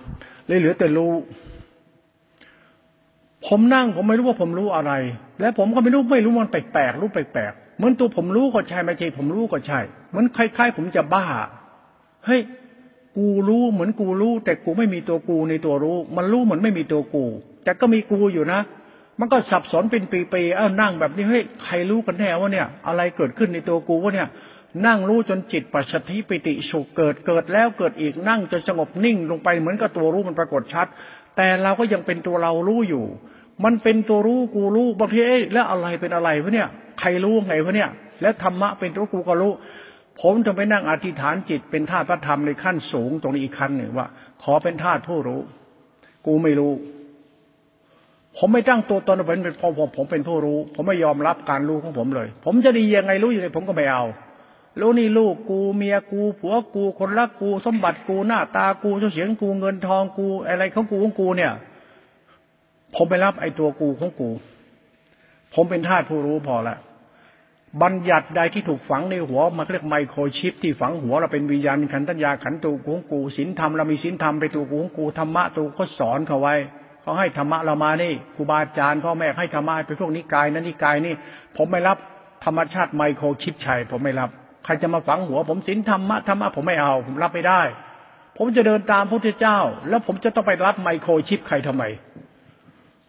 เลยเหลือแต่รู้ ผมนั่ง ผมไม่รู้ว่าผมรู้อะไร และผมก็ไม่รู้ไม่รู้มันแปลกๆรู้แปลกๆเหมือนตัวผมรู้ก็ใช่ไม่ใช่ผมรู้ก็ใช่เหมือนคล้ายๆผมจะบ้าเฮ้ยกูรู้เหมือนกูรู้ แต่กูไม่มีตัวกูในตัวรู้ มันรู้เหมือนไม่มีตัวกู แต่ก็มีกูอยู่นะ มันก็สับสนเป็นปีๆเอ้านั่งแบบนี้เฮ้ยใครรู้กันแน่ว่าเนี่ย อะไรเกิดขึ้นในตัวกูวะเนี่ย นั่งรู้จนจิตปัจฉิปิติสุขเกิดเกิดแล้วเกิดอีกนั่งจนสงบนิ่งลงไปเหมือนกับตัวรู้มันปรากฏชัด แต่เราก็ยังเป็นตัวเรารู้อยู่ มันเป็นตัวรู้กูรู้บางทีเอ๊ะแล้วอะไรเป็นอะไรวะเนี่ย ใครรู้ไงวะเนี่ย แล้วธรรมะเป็นตัวกูก็รู้ ผมจะไปนั่งอธิษฐานจิตเป็นธาตุพระธรรมในขั้นสูงตรงนี้อีกขั้นหนึ่งว่า ขอเป็นธาตุผู้รู้ กูไม่รู้ ผมไม่ตั้งตัวตนเป็นเป็นพอผมผมเป็นผู้รู้ ผมไม่ยอมรับการรู้ของผมเลย ผมจะดียังไงรู้ยังไงผมก็ไม่เอา รู้นี่ลูกกูเมียกู ผัวกูคนรักกู สมบัติกูหน้าตากูเสียงกูเงินทองกู อะไรของกูของกูเนี่ย ผมไปรับไอ้ตัวกูของกู ผมเป็นธาตุผู้รู้พอละบัญญัติใดที่ถูกฝังในหัวมันเรียกไมโครชิปที่ฝังหัวเราเป็นวิญญาณขันธัญญาขันตูกูของกูศีลธรรมเรามีศีลธรรมไปตัวกูของกูธรรมะตัวเขาสอนเขาไว้เขาให้ธรรมะเรามานี่ครูบาอาจารย์พ่อแม่ให้ธรรมะไปพวกนิกายนั้นนิกายนี่ ผมไม่รับธรรมชาติไมโครชิปชัยผมไม่รับ ใครจะมาฝังหัว ผมศีลธรรมะธรรมะผมไม่เอา ผมรับไม่ได้ ผมจะเดินตามพระพุทธเจ้า แล้วผมจะต้องไปรับไมโครชิปใครทำไม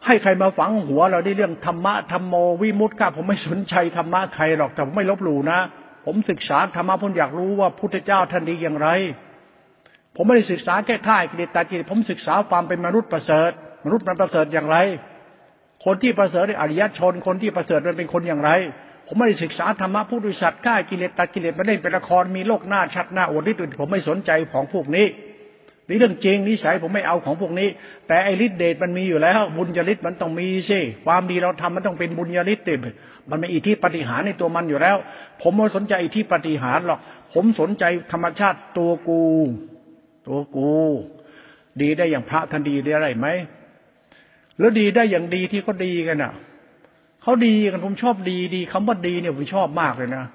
ให้ใครมาฝังหัวเราได้เรื่องธรรมะธรรมโมวิมุตติก้าผมไม่สนใจธรรมะใครหรอกแต่ผมไม่ลบหลู่นะผมศึกษาธรรมะผมอยากรู้ว่าพุทธเจ้าท่านดีอย่างไร ผมไม่ได้ศึกษาแค่ท่ายกิเลสตาจิตผมศึกษาความเป็นมนุษย์ประเสริฐ มนุษย์มันประเสริฐอย่างไร คนที่ประเสริฐอริยชน คนที่ประเสริฐมันเป็นคนอย่างไร ผมไม่ได้ศึกษาธรรมะผู้ดุสัตว์ฆ่ากิเลสตัดกิเลสมาเล่นเป็นละครมีโลกหน้าชัดหน้าอดฤทธิ์ผมไม่สนใจของพวกนี้นี่เรื่องจริงนิสัยผมไม่เอาของพวกนี้ แต่ไอฤทธิเดชมันมีอยู่แล้ว บุญญาฤทธิ์มันต้องมีสิความดีเราทำมันต้องเป็นบุญญาฤทธิ์มันมีอิทธิปฏิหารในตัวมันอยู่แล้ว ผมไม่สนใจอิทธิปฏิหารหรอก ผมสนใจธรรมชาติตัวกู ตัวกู ดีได้อย่างพระท่านดีได้อะไรไหมแล้วดีได้อย่างดีที่เขาดีกันอะ เขาดีกันผมชอบดีดีคำว่าดีเนี่ยผมชอบมากเลยนะ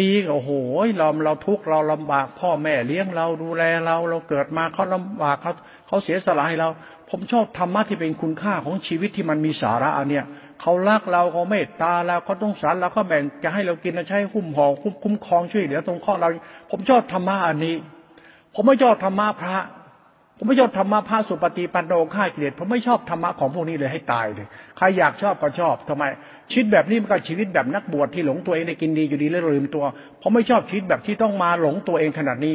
ดีโอ้โหเราเราทุกข์เราลำบาก พ่อแม่เลี้ยงเราดูแลเราเราเกิดมาเขาลำบากเขาเขาเสียสละให้เรา ผมชอบธรรมะที่เป็นคุณค่าของชีวิตที่มันมีสาระอันเนี้ยเขารักเราเขาเมตตาเราเขาต้องสารเราเขาแบ่งจะให้เรากินใช้คุ้มห่อคุ้มคุ้มครองช่วยเหลือตรงข้อเรา ผมชอบธรรมะอันนี้ ผมไม่ชอบธรรมะพระ ผมไม่ชอบธรรมะพระสุปฏิปันโนฆ่าเกลียดผมไม่ชอบธรรมะของพวกนี้เลยให้ตายเลยใครอยากชอบก็ชอบทำไม ชีวิตแบบนี้มันก็ชีวิตแบบนักบวชที่หลงตัวเองได้กินดีอยู่ดีแล้วลืมตัวผมไม่ชอบชีวิตแบบที่ต้องมาหลงตัวเองขนาดนี้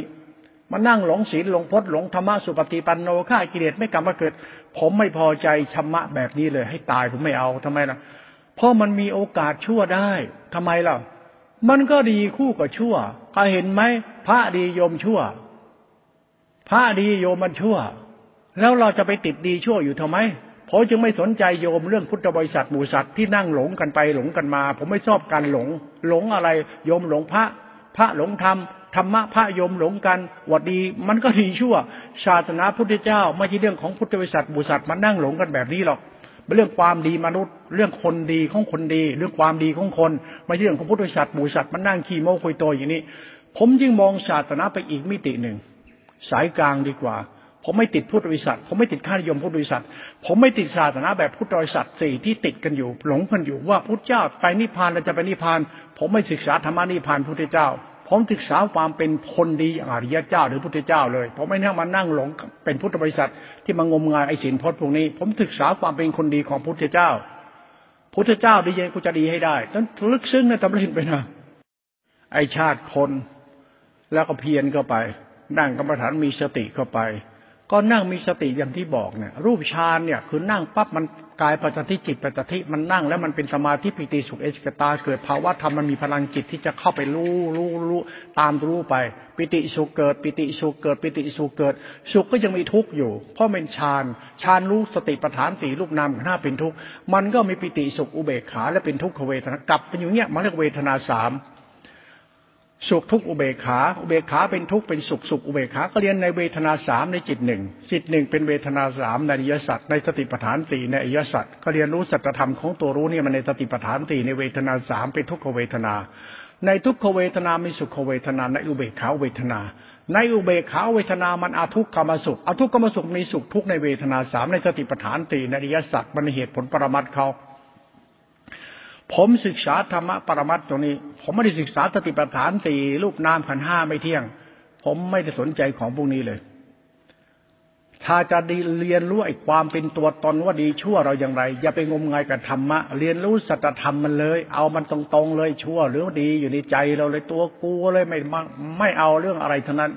มานั่งหลงศีลหลงพจน์หลงธรรมะสุปฏิปันโนฆ่ากิเลสไม่กลับมาเกิด ผมไม่พอใจธรรมะแบบนี้เลย ให้ตายผมไม่เอาทำไมล่ะเพราะมันมีโอกาสชั่วได้ทำไมล่ะ มันก็ดีคู่กับชั่วใครเห็นไหมพระดีโยมชั่ว พระดีโยมมันชั่ว แล้วเราจะไปติดดีชั่วอยู่ทำไมผมจึงไม่สนใจโยมเรื่องพุทธบริษัทหมู่สัตว์ที่นั่งหลงกันไปหลงกันมา ผมไม่ชอบการหลง หลงอะไร โยมหลงพระ พระหลงธรรมธรรมะพระโยมหลงกันวัดดี มันก็ดีชั่ว ศาสนาพุทธเจ้า ไม่ใช่เรื่องของพุทธบริษัทหมู่สัตว์มันนั่งหลงกันแบบนี้หรอกเป็นเรื่องความดีมนุษย์ เรื่องคนดีของคนดี เรื่องความดีของคนไม่ใช่เรื่องของพุทธบริษัทหมู่สัตว์มันนั่งขี่โม้คุยโตอย่างนี้ ผมจึงมองศาสนาไปอีกมิติหนึ่ง สายกลางดีกว่า ผมไม่ติดพุทธบริษัท ผมไม่ติดค่านิยมพุทธบริษัท ผมไม่ติดศาสนาแบบพุทธบริษัทสี่ที่ติดกันอยู่ หลงกันอยู่ว่าพุทธเจ้าไปนิพพานเราจะไปนิพพาน ผมไม่ศึกษาธรรมนิพพานพุทธเจ้า ผมศึกษาความเป็นคนดีอริยเจ้าหรือพุทธเจ้าเลย ผมไม่นั่งมานั่งหลงเป็นพุทธบริษัท ที่มางมงายไอ้สินพจน์พวกนี้ ผมศึกษาความเป็นคนดีของพุทธเจ้า พุทธเจ้าดียังกูจะดีให้ได้ต้องลึกซึ้งนะตำลินไปนะไอชาติคนแล้วก็เพียรเข้าไป นั่งกรรมฐานมีสติเข้าไป ก็นั่งมีสติอย่างที่บอกเนี่ย รูปฌานเนี่ยคือนั่งปั๊บมันกายปัจจิจิตปัจจิมันนั่งแล้วมันเป็นสมาธิปิติสุขเอชกตา เกิดภาวะธรรมมันมีพลังจิตที่จะเข้าไปรู้รู้รู้ตามรู้ไป ปิติสุขเกิด ปิติสุขเกิด ปิติสุขเกิด สุขก็ยังมีทุกข์อยู่ เพราะเป็นฌานฌานรู้สติปัฏฐานสี่รูปนามห้าเป็นทุกข์มันก็มีปิติสุขอุเบกขาและเป็นทุกขเวทนากลับเป็นอย่างเงี้ยมันเรียกเวทนาสาม สุขทุกอุเบกขา อุเบกขาเป็นทุกเป็นสุขสุขอุเบกขาก็เรียนในเวทนาสามในจิตหนึ่งจิตหนึ่งเป็นเวทนาสามในอริยสัจในสติปัฏฐานสี่ในอริยสัจก็เรียนรู้สัจธรรมของตัวรู้เนี่ยมันในสติปัฏฐานสี่ในเวทนาสามเป็นทุกขเวทนา ในทุกขเวทนามีสุขเวทนา ในอุเบกขาเวทนา ในอุเบกขาเวทนามันอาทุกขมสุขอาทุกขมสุขมีสุขทุกในเวทนาสามในสติปัฏฐานสี่ในอริยสัจมันเหตุผลปรมัตเขา ผมศึกษาธรรมะปรมัตตรงนี้ ผมไม่ได้ศึกษาสติปัฏฐานสี่รูปนามขันห้าไม่เที่ยง ผมไม่ได้สนใจของพวกนี้เลย ถ้าจะดีเรียนรู้ไอ้ความเป็นตัวตนว่าดีชั่วเราอย่างไร อย่าไปงมงายกับธรรมะ เรียนรู้สัจธรรมมันเลย เอามันตรงๆเลยชั่วหรือดีอยู่ในใจเราเลยตัวกูเลยไม่ไม่เอาเรื่องอะไรทั้งนั้น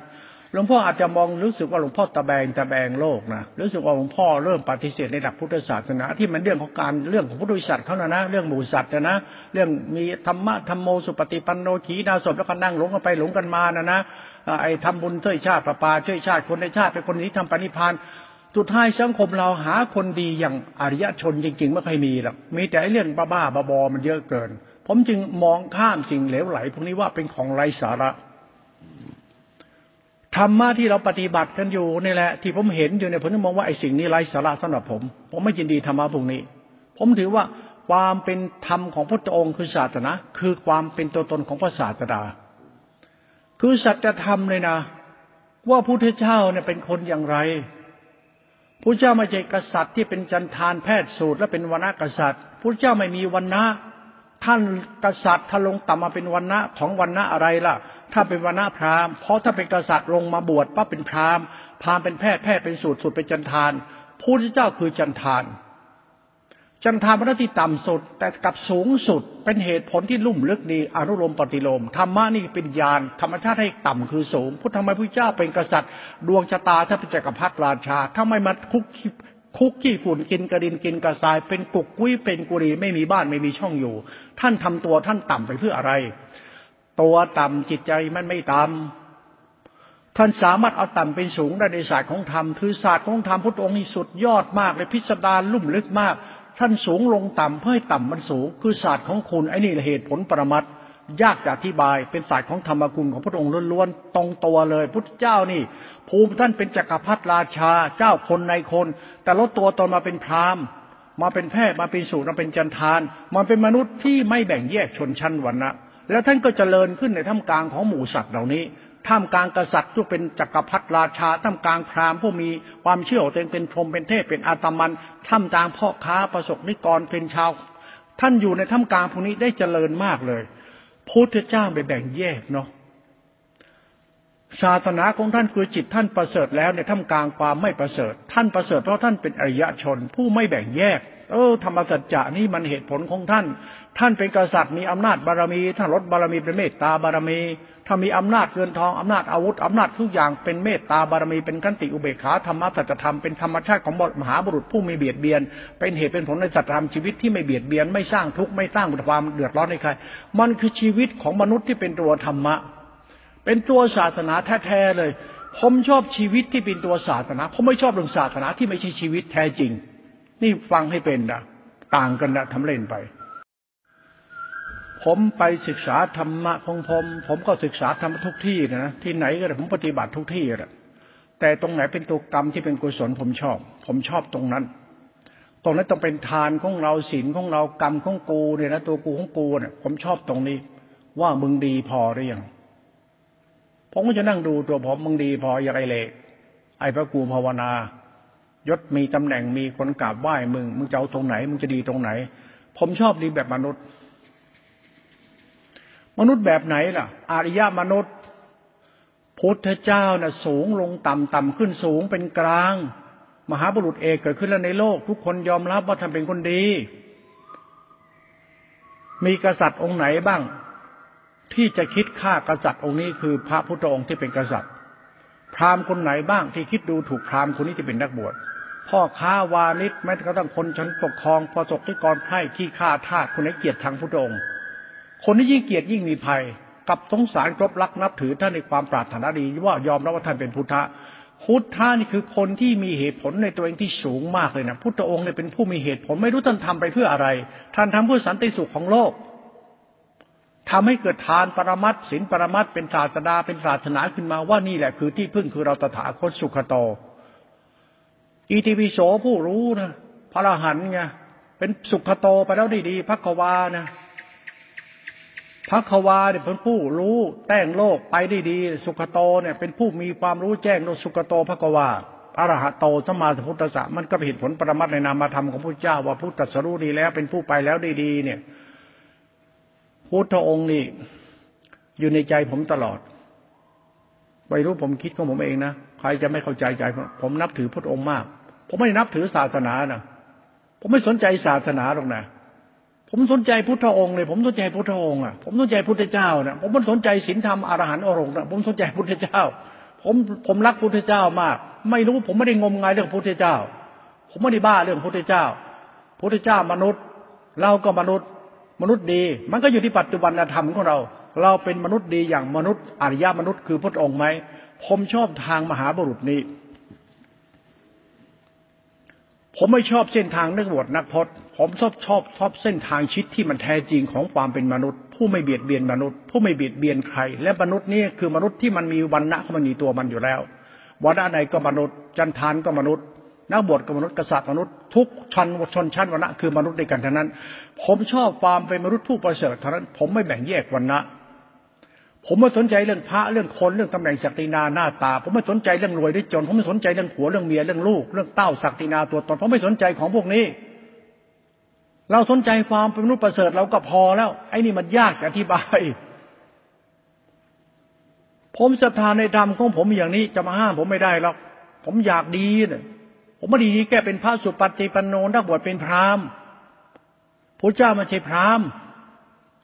หลวงพ่ออาจจะมองรู้สึกว่าหลวงพ่อตะแบงตะแบงโลกนะรู้สึกว่าหลวงพ่อเริ่มปฏิเสธในหลักพุทธศาสนา ที่มันเรื่องของการเรื่องของพุทธศาสตร์เขานะนะเรื่องหมู่สัตว์นะนะเรื่องมีธรรมะธรรมโมสุปฏิปันโนขีนาศพแล้วก็นั่งหลงกันไปหลงกันมานะนะไอ้ทำบุญช่วยชาติประปาช่วยชาติคนในชาติเป็นคนนี้ทำปณิพานสุดท้ายสังคมเราหาคนดีอย่างอริยชนจริง ๆ ไม่เคยมีหรอกมีแต่เรื่องบ้าๆบอๆมันเยอะเกิน ผมจึงมองข้ามสิ่งเหลวไหลพวกนี้ว่าเป็นของไร้สาระ รรมะที่เราปฏิบัติกันอยู่นี่แหละที่ผมเห็นอยู่เนี่ยผมมองว่าไอ้สิ่งนี้ไร้สาระสำหรับผม ผมไม่ยินดีธรรมะพวกนี้ ผมถือว่าความเป็นธรรมของพระองค์คือศาสนา คือความเป็นตัวตนของพระศาสดา คือสัจธรรมเลยนะ ว่าพุทธเจ้าเนี่ยเป็นคนอย่างไรพระเจ้าไม่ใช่กษัตริย์ที่เป็นจันทานแพทย์สูตรและเป็นวรรณกษัตริย์พระเจ้าไม่มีวรรณะท่านกษัตริย์ถ้าลงต่ำมาเป็นวรรณะของวรรณะอะไรล่ะ ถ้าเป็นวรรณะพราหมณ์เพราะถ้าเป็นกษัตริย์ลงมาบวชปั๊บเป็นพราหมณ์พราหมณ์เป็นแพทย์แพทย์เป็นสูตรสูตรเป็นจันทานพระเจ้าคือจันทาน จันทานพระที่ต่ำสุดแต่กับสูงสุดเป็นเหตุผลที่ลุ่มลึกดีอนุโลมปฏิโลมธรรมะนี่เป็นญาณธรรมชาติให้ต่ำคือสูงพุทธธรรมพระเจ้าเป็นกษัตริย์ ดวงชะตาถ้าเป็นจักรพรรดิราชาถ้าไม่มาคุกคุกขี้ฝุ่นกินกระดินกินกระสาย เป็นกุกกุ้ยเป็นกุรีไม่มีบ้านไม่มีช่องอยู่ ท่านทำตัวท่านต่ำไปเพื่ออะไร ตัวต่ำจิตใจมันไม่ต่ำท่านสามารถเอาต่ำเป็นสูงได้ในศาสตร์ของธรรมคือศาสตร์ของธรรมพุทธองค์นี่สุดยอดมากเลยพิสดารลุ่มลึกมาก ท่านสูงลงต่ำเพื่อให้ต่ำมันสูง คือศาสตร์ของคุณไอ้นี่เหตุผลปรมัตยากจะอธิบายเป็นศาสตร์ของธรรมกุลของพระองค์ล้วนๆตรงตัวเลยพุทธเจ้านี่ ภูมิท่านเป็นจักรพรรดิราชาเจ้าคนในคน แต่ลดตัวตนมาเป็นพราหมณ์มาเป็นแพทย์มาเป็นสูตรมาเป็นจันทานมาเป็นมนุษย์ที่ไม่แบ่งแยกชนชั้นวรรณะ แล้วท่านก็เจริญขึ้นในท่ามกลางของหมู่สัตว์เหล่านี้ ท่ามกลางกษัตริย์ที่เป็นจักรพรรดิราชา ท่ามกลางพราหมณ์ผู้มีความเชื่อตัวเองเป็นพรหมเป็นเทพเป็นอาตมัน ท่ามกลางพ่อค้าประสบนิกรเป็นชาว ท่านอยู่ในท่ามกลางพวกนี้ได้เจริญมากเลย พุทธเจ้าไปแบ่งแยกเนาะศาสนาของท่านคือจิตท่านประเสริฐแล้วในท่ามกลางความไม่ประเสริฐ ท่านประเสริฐเพราะท่านเป็นอริยชนผู้ไม่แบ่งแยก เออธรรมสัจจะนี่มันเหตุผลของท่าน ท่านเป็นกษัตริย์มีอำนาจบารมีท่านลดบารมีเป็นเมตตาบารมี ถ้ามีอำนาจเงินทองอำนาจอาวุธอำนาจทุกอย่างเป็นเมตตาบารมีเป็นขันติอุเบกขาธรรมะสัจธรรมเป็นธรรมชาติของมหาบุรุษผู้ไม่เบียดเบียน เป็นเหตุเป็นผลในสัจธรรมชีวิตที่ไม่เบียดเบียนไม่สร้างทุกข์ไม่สร้างความเดือดร้อนให้ใคร มันคือชีวิตของมนุษย์ที่เป็นตัวธรรมะ เป็นตัวศาสนาแท้ๆเลย ผมชอบชีวิตที่เป็นตัวศาสนา ผมไม่ชอบเรื่องศาสนาที่ไม่ใช่ชีวิตแท้จริง นี่ฟังให้เป็นนะต่างกันนะทำเล่นไป ผมไปศึกษาธรรมะของผม ผมก็ศึกษาธรรมทุกที่นะที่ไหนก็ได้ผมปฏิบัติทุกที่แหละแต่ตรงไหนเป็นตัวกรรมที่เป็นกุศลผมชอบ ผมชอบตรงนั้น ตรงนั้นต้องเป็นทานของเราศีลของเรากรรมของกูเนี่ยนะตัวกูของกูเนี่ยผมชอบตรงนี้ ว่ามึงดีพอหรือยังผมก็จะนั่งดูตัวผมมึงดีพออย่างไรเลยไอ้พระกูภาวนา ยศมีตำแหน่งมีคนกราบไหว้มึง มึงจะเอาตรงไหน มึงจะดีตรงไหน ผมชอบดีแบบมนุษย์ มนุษย์แบบไหนล่ะ อริยมนุษย์ พุทธเจ้านะ่ะสูงลงต่ำต่ำขึ้นสูงเป็นกลาง มหาบุรุษเอกเกิดขึ้นแล้วในโลก ทุกคนยอมรับว่าท่านเป็นคนดี มีกษัตริย์องค์ไหนบ้าง ที่จะคิดฆ่ากษัตริย์องค์นี้คือพระพุทธองค์ที่เป็นกษัตริย์ พราหมณ์คนไหนบ้างที่คิดดูถูกพราหมณ์คนนี้ที่เป็นนักบวชพ่อค้าวานิชแม้กระทั่งคนชั้นปกครองพอศกที่กรไพร่ขี้ฆ่าทาสคนไหนเกียรติทางพุทธองค์คนที่ยิ่งเกียรติยิ่งมีภัย กับสงสารครบรักนับถือท่านในความปรารถนาดีว่ายอมรับว่าท่านเป็นพุทธะพุทธะนี่คือคนที่มีเหตุผลในตัวเองที่สูงมากเลยนะพุทธองค์เนี่ยเป็นผู้มีเหตุผลไม่รู้ท่านทำไปเพื่ออะไร ท่านทำเพื่อสันติสุขของโลก ทำให้เกิดทานปรมัตศีลปรมัตเป็นศาสดาเป็นศาสนาขึ้นมาว่านี่แหละคือที่พึ่งคือเราตถาคตสุขโตอีทีวิโสผู้รู้นะพระรหันไงเป็นสุขโตไปแล้วดีๆพักวานะพระควาเนี่ยเป็นผู้รู้แต้งโลกไปได้ดี สุขโตเนี่ย เป็นผู้มีความรู้แจ้งโลกสุขโตพระควาอรหัตโตสมาสพุทธะมันก็เห็นผลปรมัตในนามธรรมของพระเจ้าว่าพุทธสรู้ดีแล้ว เป็นผู้ไปแล้วได้ดีเนี่ย พุทธองค์นี่อยู่ในใจผมตลอด ไม่รู้ผมคิดของผมเองนะ ใครจะไม่เข้าใจใจ ผมนับถือพระองค์มาก ผมไม่นับถือศาสนานะผมไม่สนใจศาสนาหรอกนะ ผมสนใจพุทธองค์เลย ผมสนใจพุทธองค์อะ ผมสนใจพุทธเจ้านะผมไม่สนใจศีลธรรมอรหันต์อรหงนะผมสนใจพุทธเจ้าผผมผมรักพุทธเจ้ามาก ไม่รู้ผมไม่ได้งมงายเรื่องพุทธเจ้า ผมไม่ได้บ้าเรื่องพุทธเจ้า พุทธเจ้ามนุษย์ เราก็มนุษย์ มนุษย์ดี มันก็อยู่ที่ปัจจุบันธรรมของเรา เราเป็นมนุษย์ดีอย่างมนุษย์อริยมนุษย์คือพระองค์ไหมผมชอบทางมหาบุรุษนี้ ผมไม่ชอบเส้นทางนักบวชนักพจน์ ผมชอบชอบชอบเส้นทางชิดที่มันแท้จริงของความเป็นมนุษย์ ผู้ไม่เบียดเบียนมนุษย์ ผู้ไม่เบียดเบียนใคร และมนุษย์นี่คือมนุษย์ที่มันมีวันณะของมันมีตัวมันอยู่แล้ววันณะไหนก็มนุษย์ จันทานก็มนุษย์ นักบวชก็มนุษย์กษัตริย์มนุษย์ทุกชั้นชนชั้นวันณะคือมนุษย์ด้วยกันทั้งนั้น ผมชอบความเป็นมนุษย์ผู้ประเสริฐเท่านั้น ผมไม่แบ่งแยกวันณะผมไม่สนใจเรื่องพระเรื่องคนเรื่องตำแหน่งศักดินาหน้าตา ผมไม่สนใจเรื่องรวยหรือจน ผมไม่สนใจเรื่องผัวเรื่องเมียเรื่องลูก เรื่องเต้าศักดินาตัวตน ผมไม่สนใจของพวกนี้ เราสนใจความเป็นมนุษย์ประเสริฐเราก็พอแล้ว ไอ้นี่มันยากอธิบาย ผมศรัทธาในธรรมของผมอย่างนี้จะมาห้ามผมไม่ได้หรอกผมอยากดีเนี่ย ผมไม่ดีแกเป็นพระสุปฏิปันโนนักบวชเป็นพราหมณ์พระเจ้าไม่ใช่พราหมณ์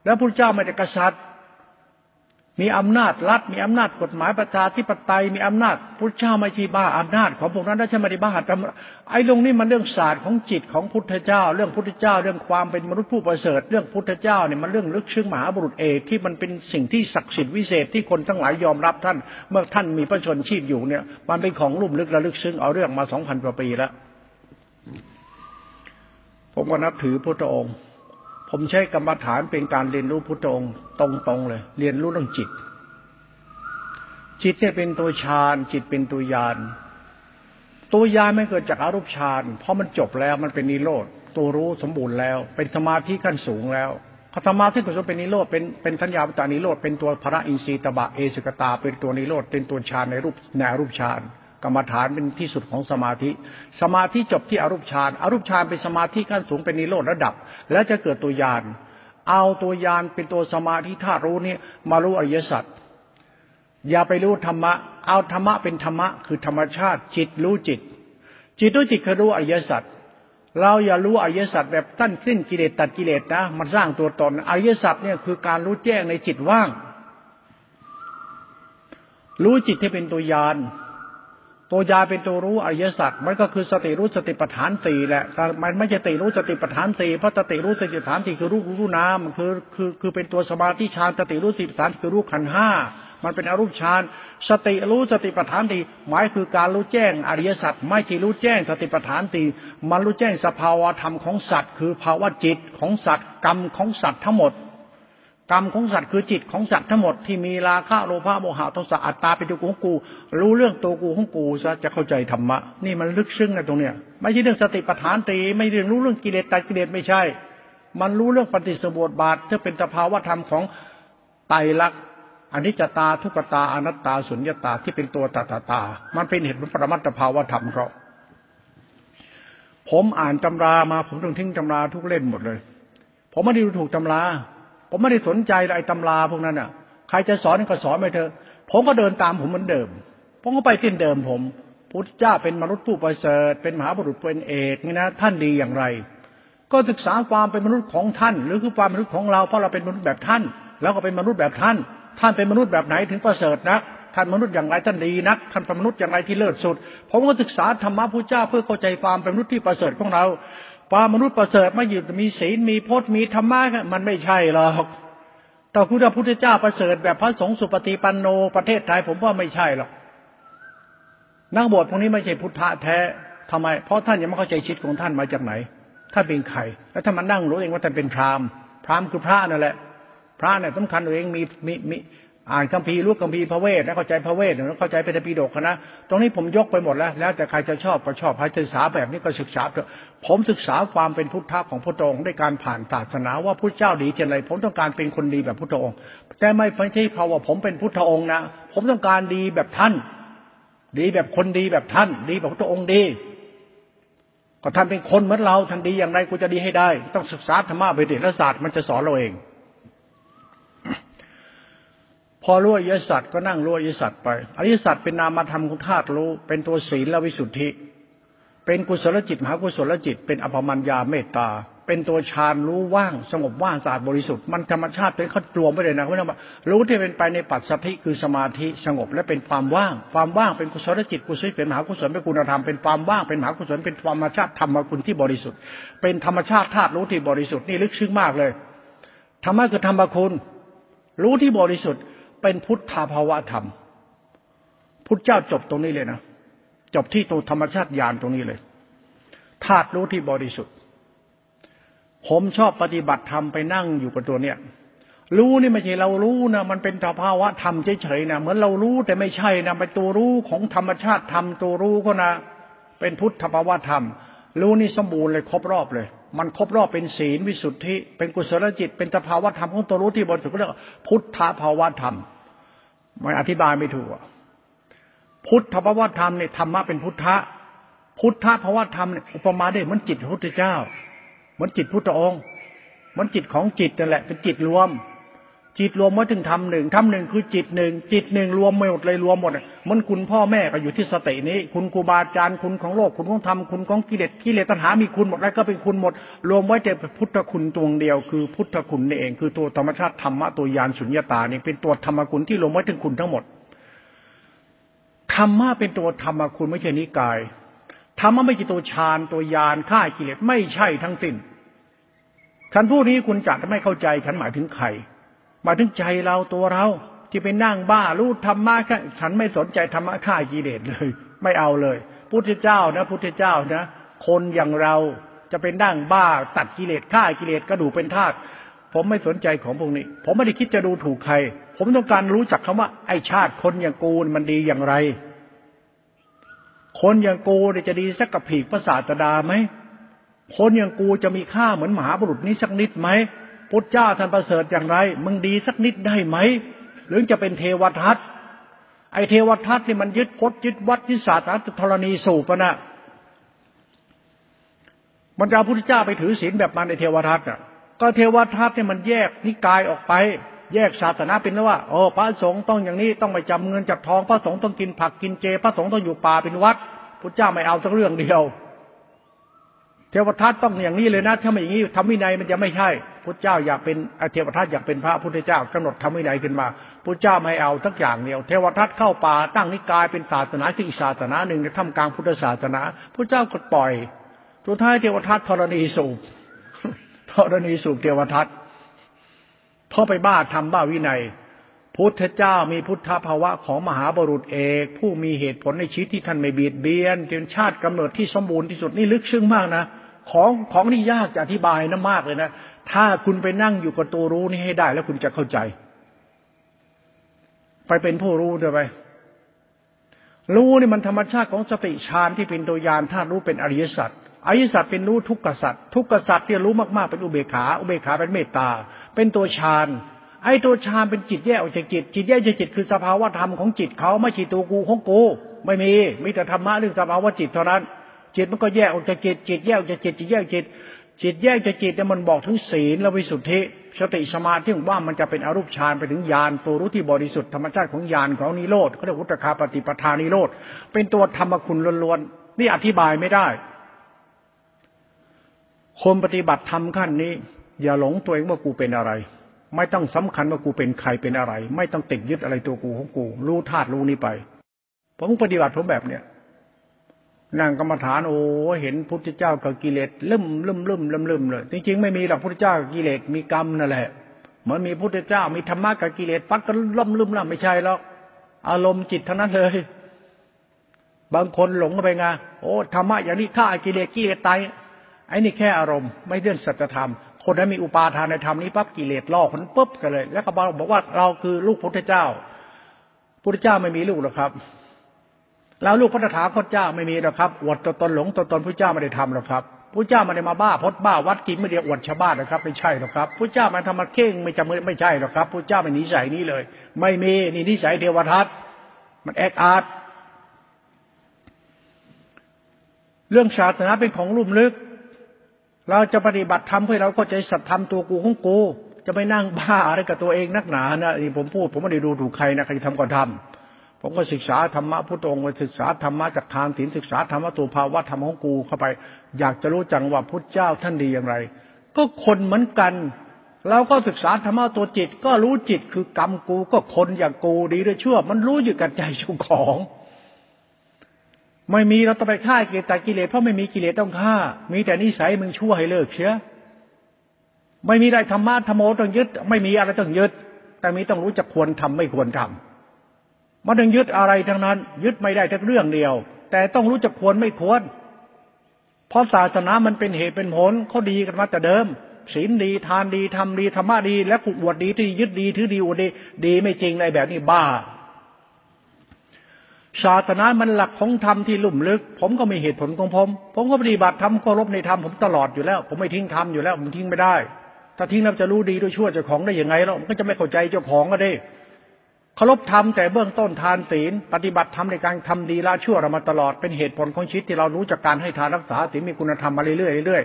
แล้วพระเจ้าไม่ใช่กษัตริย์ มีอำนาจรัฐมีอำนาจกฎหมายประชาธิปไตยมีอำนาจพุทธเจ้าไม่ช่บ้าอำนาจของพวกนั้นได้ใช่ไม่ได้บ้าแต่ไอ้ตรงนี้มันเรื่องศาสตร์ของจิตของพุทธเจ้า เรื่องพุทธเจ้า เรื่องความเป็นมนุษย์ผู้ประเสริฐ เรื่องพุทธเจ้าเนี่ยมันเรื่องลึกซึ้งมหาบุรุษเอกที่มันเป็นสิ่งที่ศักดิ์สิทธิ์วิเศษที่คนทั้งหลายยอมรับท่าน เมื่อท่านมีพระชนชีพอยู่เนี่ย มันเป็นของลุ่มลึกระลึกซึ้งเอาเรื่องมาสองพันกว่าปีแล้วผมก็นับถือพระองค์ ผมใช้กรรมฐานเป็นการเรียนรู้พุทธองค์ตรงๆเลย เรียนรู้เรื่องจิต จิตเนี่ยเป็นตัวฌานจิตเป็นตัวยานตัวยานไม่เกิดจากอารูปฌานเพราะมันจบแล้วมันเป็นนิโรธตัวรู้สมบูรณ์แล้ว เป็นสมาธิขั้นสูงแล้วธรรมะที่เกิดเป็นนิโรธเป็นเป็นทัญญาปตานิโรธเป็นตัวพระอินทรีย์ตบะเอสกตา เป็นตัวนิโรธเป็นตัวฌานในรูปในรูปฌาน กรรมฐานเป็นที่สุดของสมาธิ สมาธิจบที่อรูปฌานอรูปฌานเป็นสมาธิขั้นสูงเป็นนิโรธระดับ แล้วจะเกิดตัวยานเอาตัวยานเป็นตัวสมาธิธาตุรู้นี้มารู้อริยสัจอย่าไปรู้ธรรมะ เอาธรรมะเป็นธรรมะ คือธรรมชาติ จิตรู้จิต จิตรู้จิตคือรู้อริยสัจเราอย่ารู้อริยสัจแบบตั้นสิ้นกิเลสตัดกิเลสนะมันสร้างตัวตนอริยสัจเนี่ยคือการรู้แจ้งในจิตว่าง รู้จิตที่เป็นตัวยาน ตัวยาเป็นตัวรู้อริยสัจมันก็คือสติรู้สติปัฏฐานสี่แหละแต่มันไม่ใช่ติรู้สติปัฏฐานสี่เพราะสติรู้สติปัฏฐานสี่คือรู้รู้นามคือคือคือเป็นตัวสมาธิฌานสติรู้สติปัฏฐานคือรู้ขันห้ามันเป็นอรูปฌานสติรู้สติปัฏฐานตีหมายคือการรู้แจ้งอริยสัจไม่ที่รู้แจ้งสติปัฏฐานตีมันรู้แจ้งสภาวะธรรมของสัตว์ คือภาวะจิตของสัตว์กรรมของสัตว์ทั้งหมด กรรมของสัตว์คือจิตของสัตว์ทั้งหมดที่มีราคะโลภะโมหะโทสะอัตตาเป็นตัวกูของกู รู้เรื่องตัวกูของกูซะจะเข้าใจธรรมะนี่มันลึกซึ้งนะตรงเนี้ยไม่ใช่เรื่องสติปัฏฐานตีไม่เรื่องรู้เรื่องกิเลสตัดกิเลสไม่ใช่ มันรู้เรื่องปฏิสมบทบาทที่เป็นสภาวะธรรมของไตรลักษณ์อนิจจตาทุกตาอนัตตาสุญญตาที่เป็นตัวตาตาตา มันเป็นเหตุผลปรมัตถภาวธรรมเขาผมอ่านตำรามาผมต้องทิ้งตำราทุกเล่มหมดเลย ผมไม่ได้ดูถูกตำรา ผมไม่ได้สนใจไอ้ตำราพวกนั้นอะ ใครจะสอนก็สอนไปเถอะ ผมก็เดินตามผมเหมือนเดิม ผมก็ไปเส้นเดิมผม พุทธเจ้าเป็นมนุษย์ผู้ประเสริฐ เป็นมหาบุรุษเป็นเอกนี่นะ ท่านดีอย่างไร ก็ศึกษาความเป็นมนุษย์ของท่าน หรือคือความเป็นมนุษย์ของเรา เพราะเราเป็นมนุษย์แบบท่าน แล้วก็เป็นมนุษย์แบบท่าน ท่านเป็นมนุษย์แบบไหนถึงประเสริฐนักท่านมนุษย์อย่างไรท่านดีนักท่านเป็นมนุษย์อย่างไรที่เลิศสุด ผมก็ศึกษาธรรมะพระเจ้าเพื่อเข้าใจความเป็นมนุษย์ที่ประเสริฐของเรา วามนุษย์ประเสริฐไม่หยุดมีศีลมีพจน์มีธรรมะมันไม่ใช่หรอกแต่คุณพระพุทธเจ้าประเสริฐแบบพระสงฆ์สุปฏิปันโนประเทศไทยผมว่าไม่ใช่หรอกนักบวชพวกนี้ไม่ใช่พุทธะแท้ทำไม เพราะท่านยังไม่เข้าใจชีวิตของท่านมาจากไหนท่านเป็นใครแล้วถ้ามันนั่งรู้เองว่าท่านเป็นพราหมณ์พราหมณ์คือพระนั่นแหละ พระเนี่ยสำคัญตัวเองมีมีมี อ่านคัมภีร์รู้คัมภีร์พระเวทแล้วเข้าใจพระเวทแล้วเข้าใจเป็นปีดกนะตรงนี้ผมยกไปหมดแล้ว แล้วแต่ใครจะชอบก็ชอบใครศึกษาแบบนี้ก็ศึกษาเถอะผมศึกษาความเป็นพุทธะของพระองค์ด้วยการผ่านศาสนาว่าพระเจ้าดีเช่นไรผมต้องการเป็นคนดีแบบพุทธองค์ แต่ไม่ใช่เพราะว่าผมเป็นพุทธองค์นะผมต้องการดีแบบท่าน ดีแบบคนดีแบบท่าน ดีแบบพระองค์ดีก็ท่านเป็นคนเหมือนเราท่านดีอย่างไรกูจะดีให้ได้ ต้องศึกษาธรรมะไปเดชศาสตร์มันจะสอนเราเอง พอรู้อริยสัจก็นั่งรู้อริยสัจไปอริยสัจเป็นนามธรรมของธาตุรู้ เป็นตัวศีลและวิสุทธิ เป็นกุศลจิตมหากุศลจิต เป็นอภมัญญาเมตตา เป็นตัวฌานรู้ว่าง สงบว่างสะอาดบริสุทธิ์มันธรรมชาติเป็นเขารวมไปเลยนะไม่ต้องรู้ที่เป็นไปในปัจสถิคือสมาธิสงบและเป็นความว่าง ความว่างเป็นกุศลจิตกุศลเป็นมหากุศลเป็นคุณธรรมเป็นความว่างเป็นมหากุศลเป็นธรรมชาติธรรมคุณที่บริสุทธิ์ เป็นธรรมชาติธาตุรู้ที่บริสุทธิ์นี่ลึกซึ้งมากเลยธรรมะคือธรรมคุณรู้ที่บริสุทธิ์ เป็นพุทธภาวะธรรม พุทธเจ้าจบตรงนี้เลยนะจบที่ตัวธรรมชาติญาณตรงนี้เลยธาตุรู้ที่บริสุทธิ์ ผมชอบปฏิบัติธรรมไปนั่งอยู่กับตัวเนี้ยรู้นี่ไม่ใช่เรารู้นะมันเป็นสภาวะธรรมเฉยๆนะเหมือนเรารู้แต่ไม่ใช่นะเป็นตัวรู้ของธรรมชาติธรรมตัวรู้ก็นะ เป็นพุทธภาวะธรรม รู้นี่สมบูรณ์เลยครบรอบเลย มันครบรอบเป็นศีลวิสุทธิ เป็นกุศลจิต เป็นสภาวะธรรมของตัวรู้ที่บริสุทธิ์เรียกพุทธภาวะธรรมไม่อธิบายไม่ถูกพุทธภาวะธรรมเนี่ยธรรมะเป็นพุทธะพุทธภาวะธรรมเนี่ยอุปมาได้เหมือนจิตพระพุทธเจ้า เหมือนจิตพุทธองค์มันจิตของจิตนั่นแหละเป็นจิตรวม จิตรวมมาถึงทำหนึ่งทำหนึ่งคือจิตหนึ่งจิตหนึ่งรวมหมดเลยรวมหมดมันคุณพ่อแม่ก็อยู่ที่สตินี้ คุณครูบาอาจารย์คุณของโลกคุณของธรรมคุณของกิเลสกิเลสตัณหา มีคุณหมดแล้วก็เป็นคุณหมด รวมไว้แต่พุทธคุณตัวเดียว คือพุทธคุณนี่เองคือตัวธรรมชาติธรรมะตัวยานสุญญตานี่เป็นตัวธรรมคุณที่รวมไว้ถึงคุณทั้งหมดธรรมะเป็นตัวธรรมคุณไม่ใช่นิกายธรรมะไม่ใช่ตัวฌานตัวยานฆ่ากิเลสไม่ใช่ทั้งสิ้นฉันพูดนี้คุณจะไม่เข้าใจฉันหมายถึงใคร มาถึงใจเราตัวเรา ที่ไปนั่งบ้ารู้ธรรมะแค่ฉันไม่สนใจธรรมะฆ่ากิเลสเลย ไม่เอาเลยพุทธเจ้านะพุทธเจ้านะ คนอย่างเราจะเป็นนั่งบ้าตัดกิเลสฆ่ากิเลสกระดูเป็นธาตุผมไม่สนใจของพวกนี้ ผมไม่ได้คิดจะดูถูกใคร ผมต้องการรู้จักคำว่า ไอชาติคนอย่างกูมันดีอย่างไร คนอย่างกูจะดีสักกับผีพระศาสดาไหมคนอย่างกูจะมีค่าเหมือนหมหาบุรุษนี้สักนิดไหม พุทธเจ้าท่านประเสริฐอย่างไร มึงดีสักนิดได้ไหม หรือจะเป็นเทวทัตไอเทวทัตนี่มันยึดพจยึดวัดยึดศาสนาธรณีสูบนะมันจะเอาพุทธเจ้าไปถือศีลแบบมันในเทวทัตอะ ก็เทวทัตเนี่ยมันแยกนิกายออกไป แยกศาสนาเป็นว่าโอ้พระสงฆ์ต้องอย่างนี้ต้องไปจำเงินจับทองพระสงฆ์ต้องกินผักกินเจ พระสงฆ์ต้องอยู่ป่าเป็นวัดพุทธเจ้าไม่เอาสักเรื่องเดียว เทวทัตต้องอย่างนี้เลยนะถ้าไม่อย่างนี้ทำวินัยมันจะไม่ใช่ พุทธเจ้าอยากเป็นเทวทัตอยากเป็นพระพุทธเจ้ากำหนดทำวินัยขึ้นมาพุทธเจ้าไม่เอาทักอย่างเดียว เทวทัตเข้าป่าตั้งนิกายเป็นศาสนาที่อีศาสนาหนึ่งในถ้ำกลางพุทธศาสนาพุทธเจ้าก็ปล่อยสุดท้ายเทวทัตธรณีสูบธรณีสูบเทวทัตเพราะไปบ้าทำบ้าวินัยพุทธเจ้ามีพุทธภาวะของมหาบุรุษเอก ผู้มีเหตุผลในชีวิตที่ท่านไม่เบียดเบียนเป็นชาติกำเนิดที่สมบูรณ์ที่สุดนี่ลึกซึ้งมากนะ ของของนี่ยากจะอธิบายนะมากเลยนะ ถ้าคุณไปนั่งอยู่กับตัวรู้นี่ให้ได้ แล้วคุณจะเข้าใจ ไปเป็นผู้รู้เดี๋ยวไป รู้นี่มันธรรมชาติของสติฌานที่เป็นตัวยานถ้ารู้เป็นอริยสัจอริยสัจเป็นรู้ทุกขสัจทุกขสัจที่รู้มากๆเป็นอุเบกขา อุเบกขาเป็นเมตตา เป็นตัวฌานไอ้ตัวฌานเป็นจิตแยกออกจากจิต จิตแยกจากจิตคือสภาวะธรรมของจิตเขาไม่ใช่ตัวกูของกูไม่มีมีแต่ธรรมะเรื่องสภาวะจิตเท่านั้น จิตมันก็แยกออกจากจิตจิตแยกออกจากจิตจิตแยกจิต จิตแยกจากจิตเนี่ยมันบอกถึงศีลและวิสุทธิสติสมาธิว่ามันจะเป็นอรูปฌานไปถึงญาณตัวรู้ที่บริสุทธิ์ธรรมชาติของญาณของนิโรธเขาเรียกวุตคาปฏิปทานิโรธเป็นตัวธรรมคุณล้วนๆนี่อธิบายไม่ได้คนปฏิบัติธรรมขั้นนี้ อย่าหลงตัวเองว่ากูเป็นอะไร ไม่ต้องสำคัญว่ากูเป็นใครเป็นอะไร ไม่ต้องติดยึดอะไรตัวกูของกู รู้ธาตุรู้นี้ไปผมปฏิบัติผมแบบเนี้ย นั่งกรรมฐานโอ้เห็นพุทธเจ้ากับกิเลสลืมลืมลืมลืมลืมเลยจริงๆไม่มีหรอกพุทธเจ้ากับกิเลสมีกรรมนั่นแหละเหมือนมีพุทธเจ้ามีธรรมะกับกิเลสปักก็ล่มลืมล่ไม่ใช่หรอกอารมณ์จิตทั้งนั้นเลย บางคนหลงไปไงโอ้ธรรมะอย่างนี้ฆ่ากิเลสกิเลสตายไอ้นี่แค่อารมณ์ไม่เรื่องสัจธรรม คนนั้นมีอุปาทานในธรรมนี้ปั๊บกิเลสล่อคนปุ๊บกันเลย แล้วก็บอกว่าเราคือลูกพุทธเจ้าพุทธเจ้าไม่มีลูกหรอกครับ แล้วลูกพระถาคตเจ้าไม่มีหรอกครับอวดตัวตนหลงตัวตนพระเจ้าไม่ได้ทำหรอกครับพระเจ้าไม่ได้มาบ้าพดบ้าวัดกินไม่ได้อวดชาวบ้านนะครับไม่ใช่หรอกครับพระเจ้ามันทำมาเข่งไม่จำไม่ใช่หรอกครับพระเจ้าไม่นิสัยนี้เลย ไม่มีนี่นิสัยเทวทัตมันแอกอาร์ตเรื่องศาสนาเป็นของลุ่มลึก เราจะปฏิบัติธรรมเพื่อเราก็ใจสัตธรรมตัวกูของกู จะไม่นั่งบ้าอะไรกับตัวเองนักหนานะนี่ผมพูด ผมไม่ได้ดูถูกใครนะใครทำก็ทำ ผมก็ศึกษาธรรมะพุทธองค์ศึกษาธรรมะจากทานศีลศึกษาธรรมะตัวภาวะธรรมของกูเข้าไป อยากจะรู้จังว่าพุทธเจ้าท่านดีอย่างไร ก็คนเหมือนกันเราก็ศึกษาธรรมะตัวจิต ก็รู้จิตคือกรรมกูก็คนอย่างกูดีด้วยชั่ว มันรู้อยู่กับใจของ ไม่มีเราต้องไปฆ่ากิเลสแต่กิเลสเพราะไม่มีกิเลสต้องฆ่า มีแต่นิสัยมึงชั่วให้เลิกเชียไม่มีได้ธรรมะธรรมโอต้องยึด ไม่มีอะไรต้องยึด แต่มีต้องรู้จักควรทำไม่ควรทำ มันต้องยึดอะไรทั้งนั้น ยึดไม่ได้ทั้งเรื่องเดียว แต่ต้องรู้จักควรไม่ควร เพราะศาสนามันเป็นเหตุเป็นผลเขาดีกันมาแต่เดิมศีลดีทานดีทำดีธรรมะดี และผูกอวดดีที่ยึดดีถือดีอวดดีดีไม่จริงอะไรแบบนี้บ้าศาสนามันหลักของธรรมที่ลุ่มลึก ผมก็มีเหตุผลของผม ผมก็ปฏิบัติธรรมเคารพในธรรมผมตลอดอยู่แล้ว ผมไม่ทิ้งธรรมอยู่แล้วผมทิ้งไม่ได้ ถ้าทิ้งแล้วจะรู้ดีด้วยชั่วเจ้าของได้ยังไงแล้วมันก็จะไม่เข้าใจเจ้าของก็ได้ เคารพธรรมแต่เบื้องต้นทานศีล ปฏิบัติธรรมในการทำดีละชั่วเรามาตลอดเป็นเหตุผลของชีวิตที่เรารู้จากการให้ทานรักษาศีลมีคุณธรรมมาเรื่อยๆเรื่อย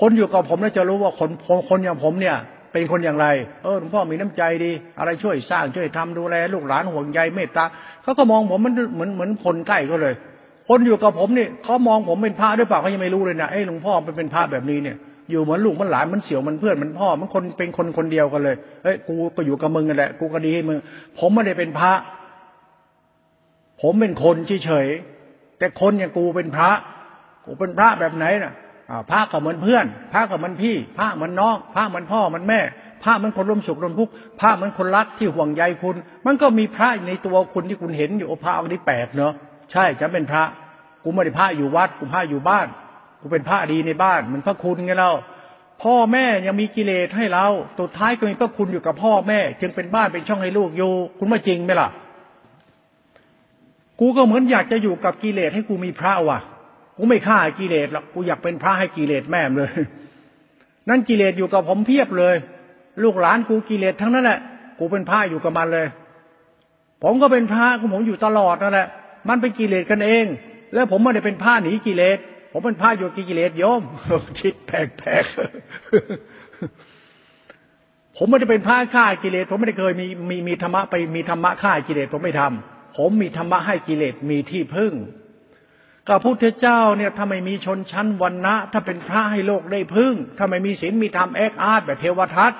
คนอยู่กับผมแล้วจะรู้ว่าคนคนอย่างผมเนี่ย เป็นคนอย่างไรเออหลวงพ่อมีน้ำใจดี อะไรช่วยสร้างช่วยทำดูแลลูกหลานห่วงใยเมตตาเขาก็มองผมมันเหมือนเหมือนคนใกล้ก็เลย คนอยู่กับผมเนี่ยเขามองผมเป็นพระด้วยเปล่าเขายังไม่รู้เลยนะเอ้หลวงพ่อเป็นเป็นพระแบบนี้เนี่ย อยู่เหมือนลูกมันหลานมันเสี่ยวมันเพื่อนมันพ่อมันคนเป็นคนคนเดียวกันเลยเฮ้ยกูก็อยู่กับมึงกันแหละ กูก็ดีให้มึงผมไม่ได้เป็นพระ ผมเป็นคนเฉยๆแต่คนอย่างกูเป็นพระ กูเป็นพระแบบไหนน่ะพระก็เหมือนเพื่อน พระก็เหมือนพี่ พระเหมือนน้องพระเหมือนพ่อเหมือนแม่พระเหมือนคนร่วมสุขร่วมทุกข์พระเหมือนคนรักที่ห่วงใยคุณ มันก็มีพระในตัวคุณที่คุณเห็นอยู่พระองค์นี้แปลกเนาะใช่ฉันเป็นพระ กูไม่ได้พระอยู่วัด กูพระอยู่บ้าน กูเป็นพระดีในบ้านเหมือนพระคุณไงเราพ่อแม่ยังมีกิเลสให้เราสุดท้ายก็มีพระคุณอยู่กับพ่อแม่ จึงเป็นบ้านเป็นช่องให้ลูกอยู่ คุณว่าจริงไหมล่ะ กูก็เหมือนอยากจะอยู่กับกิเลสให้กูมีพระว่ะ กูไม่ฆ่ากิเลสหรอกกูอยากเป็นพระให้กิเลสแม่เลย นั่นกิเลสอยู่กับผมเพียบเลย ลูกหลานกูกิเลสทั้งนั้นแหละกูเป็นพระอยู่กับมันเลย ผมก็เป็นพระกูผมอยู่ตลอดนั่นแหละ มันเป็นกิเลสกันเอง แล้วผมไม่ได้เป็นพระหนีกิเลส ผมเป็นพระอยู่กิเลสโยมคิดแปลกๆผมไม่ได้เป็นพระฆ่ากิเลส ผมไม่ได้เคยมีมีมีธรรมะไปมีธรรมะฆ่ากิเลสผมไม่ทำผมมีธรรมะให้กิเลสมีที่พึ่งก็พุทธเจ้าเนี่ยถ้าไม่มีชนชั้นวันนะถ้าเป็นพระให้โลกได้พึ่งถ้าไม่มีศีลมีธรรมแอกอาร์ตแบบเทวทัต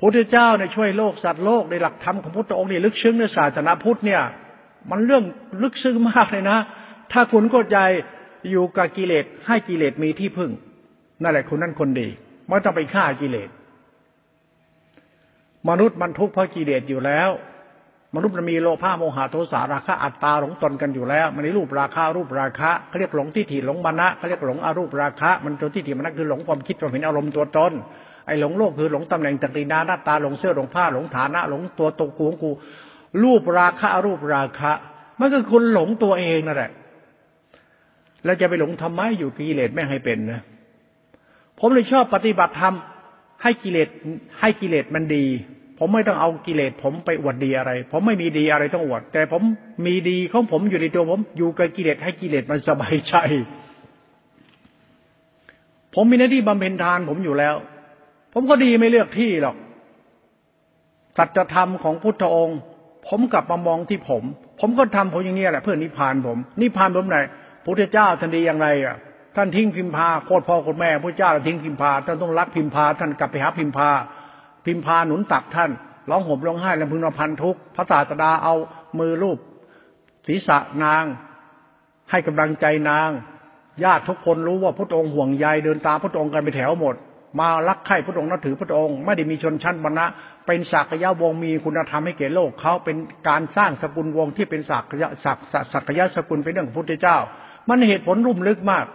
พุทธเจ้าเนี่ยช่วยโลกสัตว์โลกในหลักธรรมของพุทธองค์นี่ลึกซึ้งในศาสนาพุทธเนี่ย มันเรื่องลึกซึ้งมากเลยนะ ถ้าคุณก็ใจ อยู่กับกิเลสให้กิเลสมีที่พึ่ง นั่นแหละคุณนั่นคนดีไม่ต้องไปฆ่ากิเลสมนุษย์มันทุกข์เพราะกิเลสอยู่แล้ว มนุษย์มันมีโลภะโมหะโทสะราคะอัตตาหลงตนกันอยู่แล้ว มันในรูปราคารูปราคะเขาเรียกหลงทิฏฐิหลงมานะเขาเรียกหลงอารูปราคะ มันตัวทิฏฐิมันนั่นคือหลงความคิดความเห็นอารมณ์ตัวตนไอ้หลงโลกคือหลงตำแหน่งตรีนาหน้าตาหลงเสื้อหลงผ้าหลงฐานะ หลงตัวตกูของกู รูปราคะรูปราคะ มันก็คุณหลงตัวเองนั่นแหละ แล้วจะไปหลงทำไมอยู่กิเลสไม่ให้เป็นนะผมเลยชอบปฏิบัติธรรมให้กิเลสให้กิเลสมันดี ผมไม่ต้องเอากิเลสผมไปอวดดีอะไร ผมไม่มีดีอะไรต้องอวด แต่ผมมีดีของผมอยู่ในตัวผม อยู่กับกิเลสให้กิเลสมันสบายใจผมมีหน้าที่บำเพ็ญทานผมอยู่แล้ว ผมก็ดีไม่เลือกที่หรอกสัจธรรมของพุทธองค์ ผมกลับมามองที่ผม ผมก็ทำผมอย่างนี้แหละ เพื่อนิพพานผม นิพพานผมไหน พุทธเจ้าท่านดีอย่างไรอะท่านทิ้งพิมพาโคตรพ่อโคตรแม่พระเจ้าทิ้งพิมพาท่านต้องรักพิมพาท่านกลับไปหาพิมพาพิมพาหนุนตักท่านร้องห่มร้องไห้ลำพึงลำพันทุกพระศาสดาเอามือรูปศีรษะนาง ให้กำลังใจนางญาติทุกคนรู้ว่าพระองค์ห่วงใยเดินตามพระองค์กันไปแถวหมด มารักใคร่พระองค์นับถือพระองค์ไม่ได้มีชนชั้นบรรณะ เป็นศักยะวงมีคุณธรรมให้แก่โลกเขาเป็นการสร้างสกุลวงที่เป็นศักยะศักศักยะสกุลเป็นเรื่องของพุทธเจ้า มันเหตุผลรุ่มลึกมาก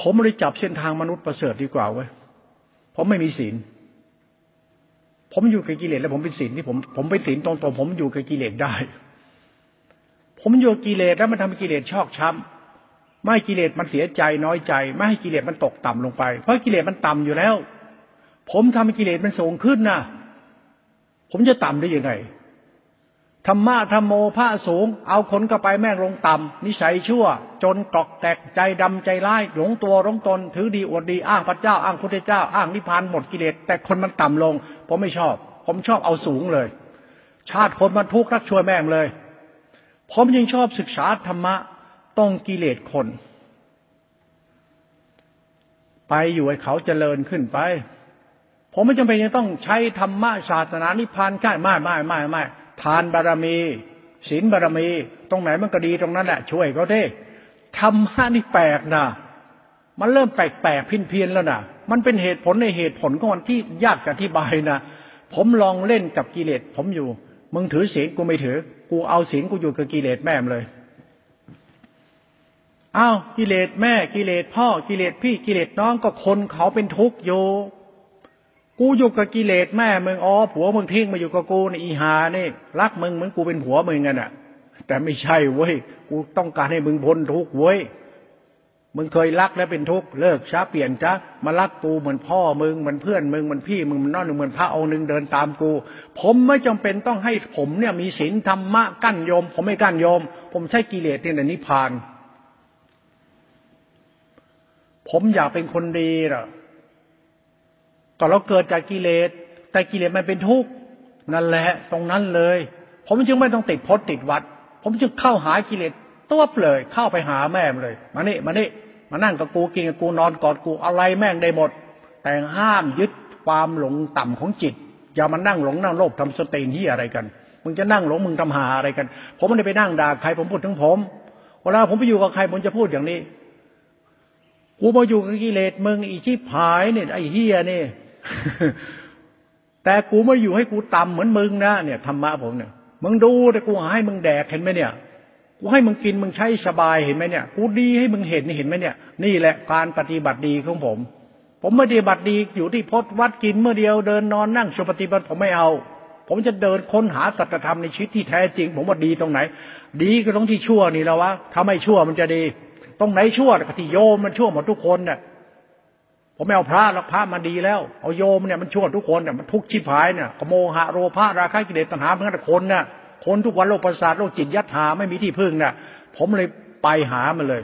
ผมเลยจับเส้นทางมนุษย์ประเสริฐดีกว่าเว้ยผมไม่มีศีล ผมอยู่กับกิเลสแล้วผมเป็นศีลที่ผม ผมเป็นศีลตรงๆผมอยู่กับกิเลสได้ ผมอยู่กิเลสแล้วมันทำให้กิเลสชอกช้ำไม่ให้กิเลสมันเสียใจน้อยใจ ไม่ให้กิเลสมันตกต่ำลงไป เพราะกิเลสมันต่ำอยู่แล้ว ผมทำให้กิเลสมันสูงขึ้นนะผมจะต่ำได้ยังไง ธรรมะธรรมโมพระสูง เอาคนก็ไปแม่งลงต่ำนิสัยชั่ว จนกอกแตกใจดำใจร้าย หลงตัวหลงตน ถือดีอวดดีอ้างพระเจ้า อ้างพุทธเจ้า อ้างนิพพานหมดกิเลสแต่คนมันต่ำลง ผมไม่ชอบ ผมชอบเอาสูงเลย ชาติคนมันทุกข์รักช่วยแม่งเลย ผมยังชอบศึกษาธรรมะต้องกิเลสคน ไปอยู่ให้เขาเจริญขึ้นไป ผมไม่จำเป็นจะต้องใช้ธรรมะศาสนานิพพานใกล้ไม่ไม่ไม่ไม่ ทานบารมีศีลบารมี ตรงไหนมันก็ดีตรงนั้นแหละช่วยเขาได้ธรรมะนี่แปลกนะมันเริ่มแปลกๆพินเพียนแล้วนะมันเป็นเหตุผลในเหตุผลของมันที่ยากจะอธิบายนะผมลองเล่นกับกิเลสผมอยู่ มึงถือศีลกูไม่ถือ กูเอาศีลกูอยู่กับกิเลสแม่มเลยอ้าวกิเลสแม่กิเลสพ่อกิเลสพี่กิเลสน้องก็คนเขาเป็นทุกข์อยู่ กูอยู่กับกิเลสแม่มึงอ๋อผัวมึงทิ้งมาอยู่กับกูในอีหานี่รักมึงเหมือนกูเป็นผัวมึงกันอะ แต่ไม่ใช่เว้ยกูต้องการให้มึงพ้นทุกข์เว้ยมึงเคยรักแล้วเป็นทุกข์เลิกช้าเปลี่ยนจ้ามารักกูเหมือนพ่อมึงเหมือนเพื่อนมึงเหมือนพี่มึงมันน้องเหมือนพระองค์หนึ่งเดินตามกู ผมไม่จำเป็นต้องให้ผมเนี่ยมีศีลธรรมะกั้นโยม ผมไม่กั้นโยม ผมใช้กิเลสเนี่ยนิพพาน ผมอยากเป็นคนดีหรอ ก็เราเกิดจากกิเลส แต่กิเลสมันเป็นทุกข์นั่นแหละ ตรงนั้นเลย ผมจึงไม่ต้องติดพจน์ติดวัด ผมจึงเข้าหากิเลสตัวเปลยเข้าไปหาแม่เลยมานี่มานี่มานั่งกับกูกินกับกูนอนกอดกูอะไรแม่งได้หมด แต่ห้ามยึดความหลงต่ำของจิต อย่ามานั่งหลงนั่งโลภทำสติที่อะไรกันมึงจะนั่งหลงมึงทำหาอะไรกัน ผมไม่ได้ไปนั่งด่าใครผมพูดถึงผมเวลาผมไปอยู่กับใครผมจะพูดอย่างนี้ กูมาอยู่กับกิเลสมึงอีชิบหายเนี่ยไอ้เฮียเนี่ย แต่กูไม่อยู่ให้กูต่ำเหมือนมึงนะเนี่ยธรรมะผมเนี่ยมึงดูแต่กูให้มึงแดกเห็นไหมเนี่ยกูให้มึงกินมึงใช้สบายเห็นไหมเนี่ยกูดีให้มึงเห็นเห็นไหมเนี่ย นี่แหละการปฏิบัติดีของผม ผมไม่ปฏิบัติดีอยู่ที่พจวัดกินเมื่อเดียวเดินนอนนั่งชปฏิบัติผมไม่เอา ผมจะเดินค้นหาสัจธรรมในชีวิตที่แท้จริง ผมว่าดีตรงไหน ดีก็ตรงที่ชั่วนี่แล้ววะถ้าไม่ชั่วมันจะดี ตรงไหนชั่วก็ที่โยมมันชั่วหมดทุกคนเนี่ย ผมไม่เอาพระหรอกพระมันดีแล้ว เอาโยมเนี่ยมันชั่วทุกคนเนี่ยมันทุกชิพายเนี่ยโมหะโรภะราคะกิเลสตัณหาเพื่อนคนเนี่ยคนทุกวันโรคประสาทโรคจิตยัดหาไม่มีที่พึ่งเนี่ยผมเลยไปหามันเลย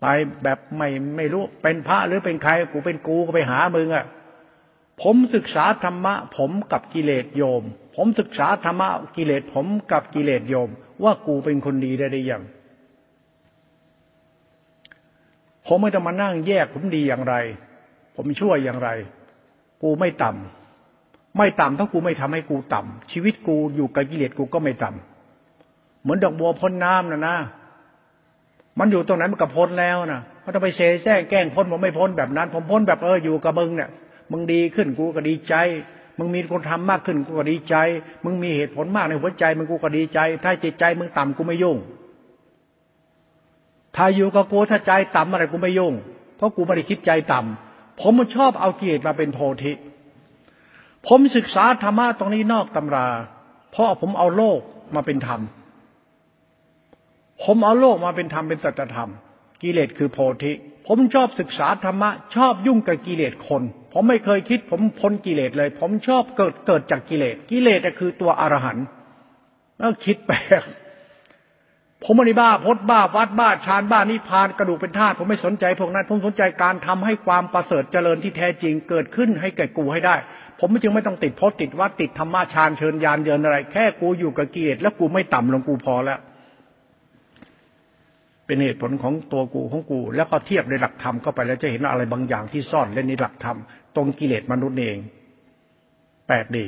ไปแบบไม่ไม่รู้เป็นพระหรือเป็นใครกูเป็นกูก็ไปหามึงอะ่ะผมศึกษาธรรมะ ผมกับกิเลสโยม ผมศึกษาธรรมะกิเลสผมกับกิเลสโยม ว่ากูเป็นคนดีได้ได้ยัง ผมไม่ต้องมานั่งแยกผมดีอย่างไร ผมช่วยอย่างไร กูไม่ต่ำไม่ต่ำถ้ากูไม่ทำให้กูต่ำชีวิตกูอยู่กับกิเลสกูก็ไม่ต่ำเหมือนดอกบัวพ้นน้ำนะนะมันอยู่ตรงไหนมันก็พ้นแล้วนะไม่ต้องไปเสแสร้งแกล้งพ้นผมไม่พ้นแบบนั้น ผมพ้นแบบเอออยู่กับมึงเนี่ยมึงดีขึ้นกูก็ดีใจ มึงมีคนทำมากขึ้นกูก็ดีใจ มึงมีเหตุผลมากในหัวใจมึงกูก็ดีใจ ถ้าจิตใจมึงต่ำกูไม่ยุ่ง ถ้าอยู่กับกูถ้าใจต่ำอะไรกูไม่ยุ่ง เพราะกูไม่ได้คิดใจต่ำผมมันชอบเอาเกียรติมาเป็นโพธิ ผมศึกษาธรรมะตรงนี้นอกตำรา เพราะผมเอาโลกมาเป็นธรรม ผมเอาโลกมาเป็นธรรมเป็นสัจธรรม กิเลสคือโพธิ ผมชอบศึกษาธรรมะ ชอบยุ่งกับกิเลสคน ผมไม่เคยคิด ผมพ้นกิเลสเลย ผมชอบเกิดเกิดจากกิเลส กิเลสคือตัวอรหันต์แล้วคิดแปลก ผมไม่ได้บ้าพดบ้าวัดบ้าฌานบ้านิพานกระดูกเป็นธาตุผมไม่สนใจพวกนั้น ผมสนใจการทำให้ความประเสริฐเจริญที่แท้จริงเกิดขึ้นให้แก่กูให้ได้ ผมไม่จึงไม่ต้องติดพดติดวัดติดธรรมะฌานเชิญยานเยินอะไร แค่กูอยู่กับกิเลสแล้วกูไม่ต่ำลงกูพอแล้ว เป็นเหตุผลของตัวกูของกู แล้วก็เทียบในหลักธรรมเข้าไปแล้วจะเห็นอะไรบางอย่างที่ซ่อนเล่นในหลักธรรมตรงกิเลสมนุษย์เองแปลกดี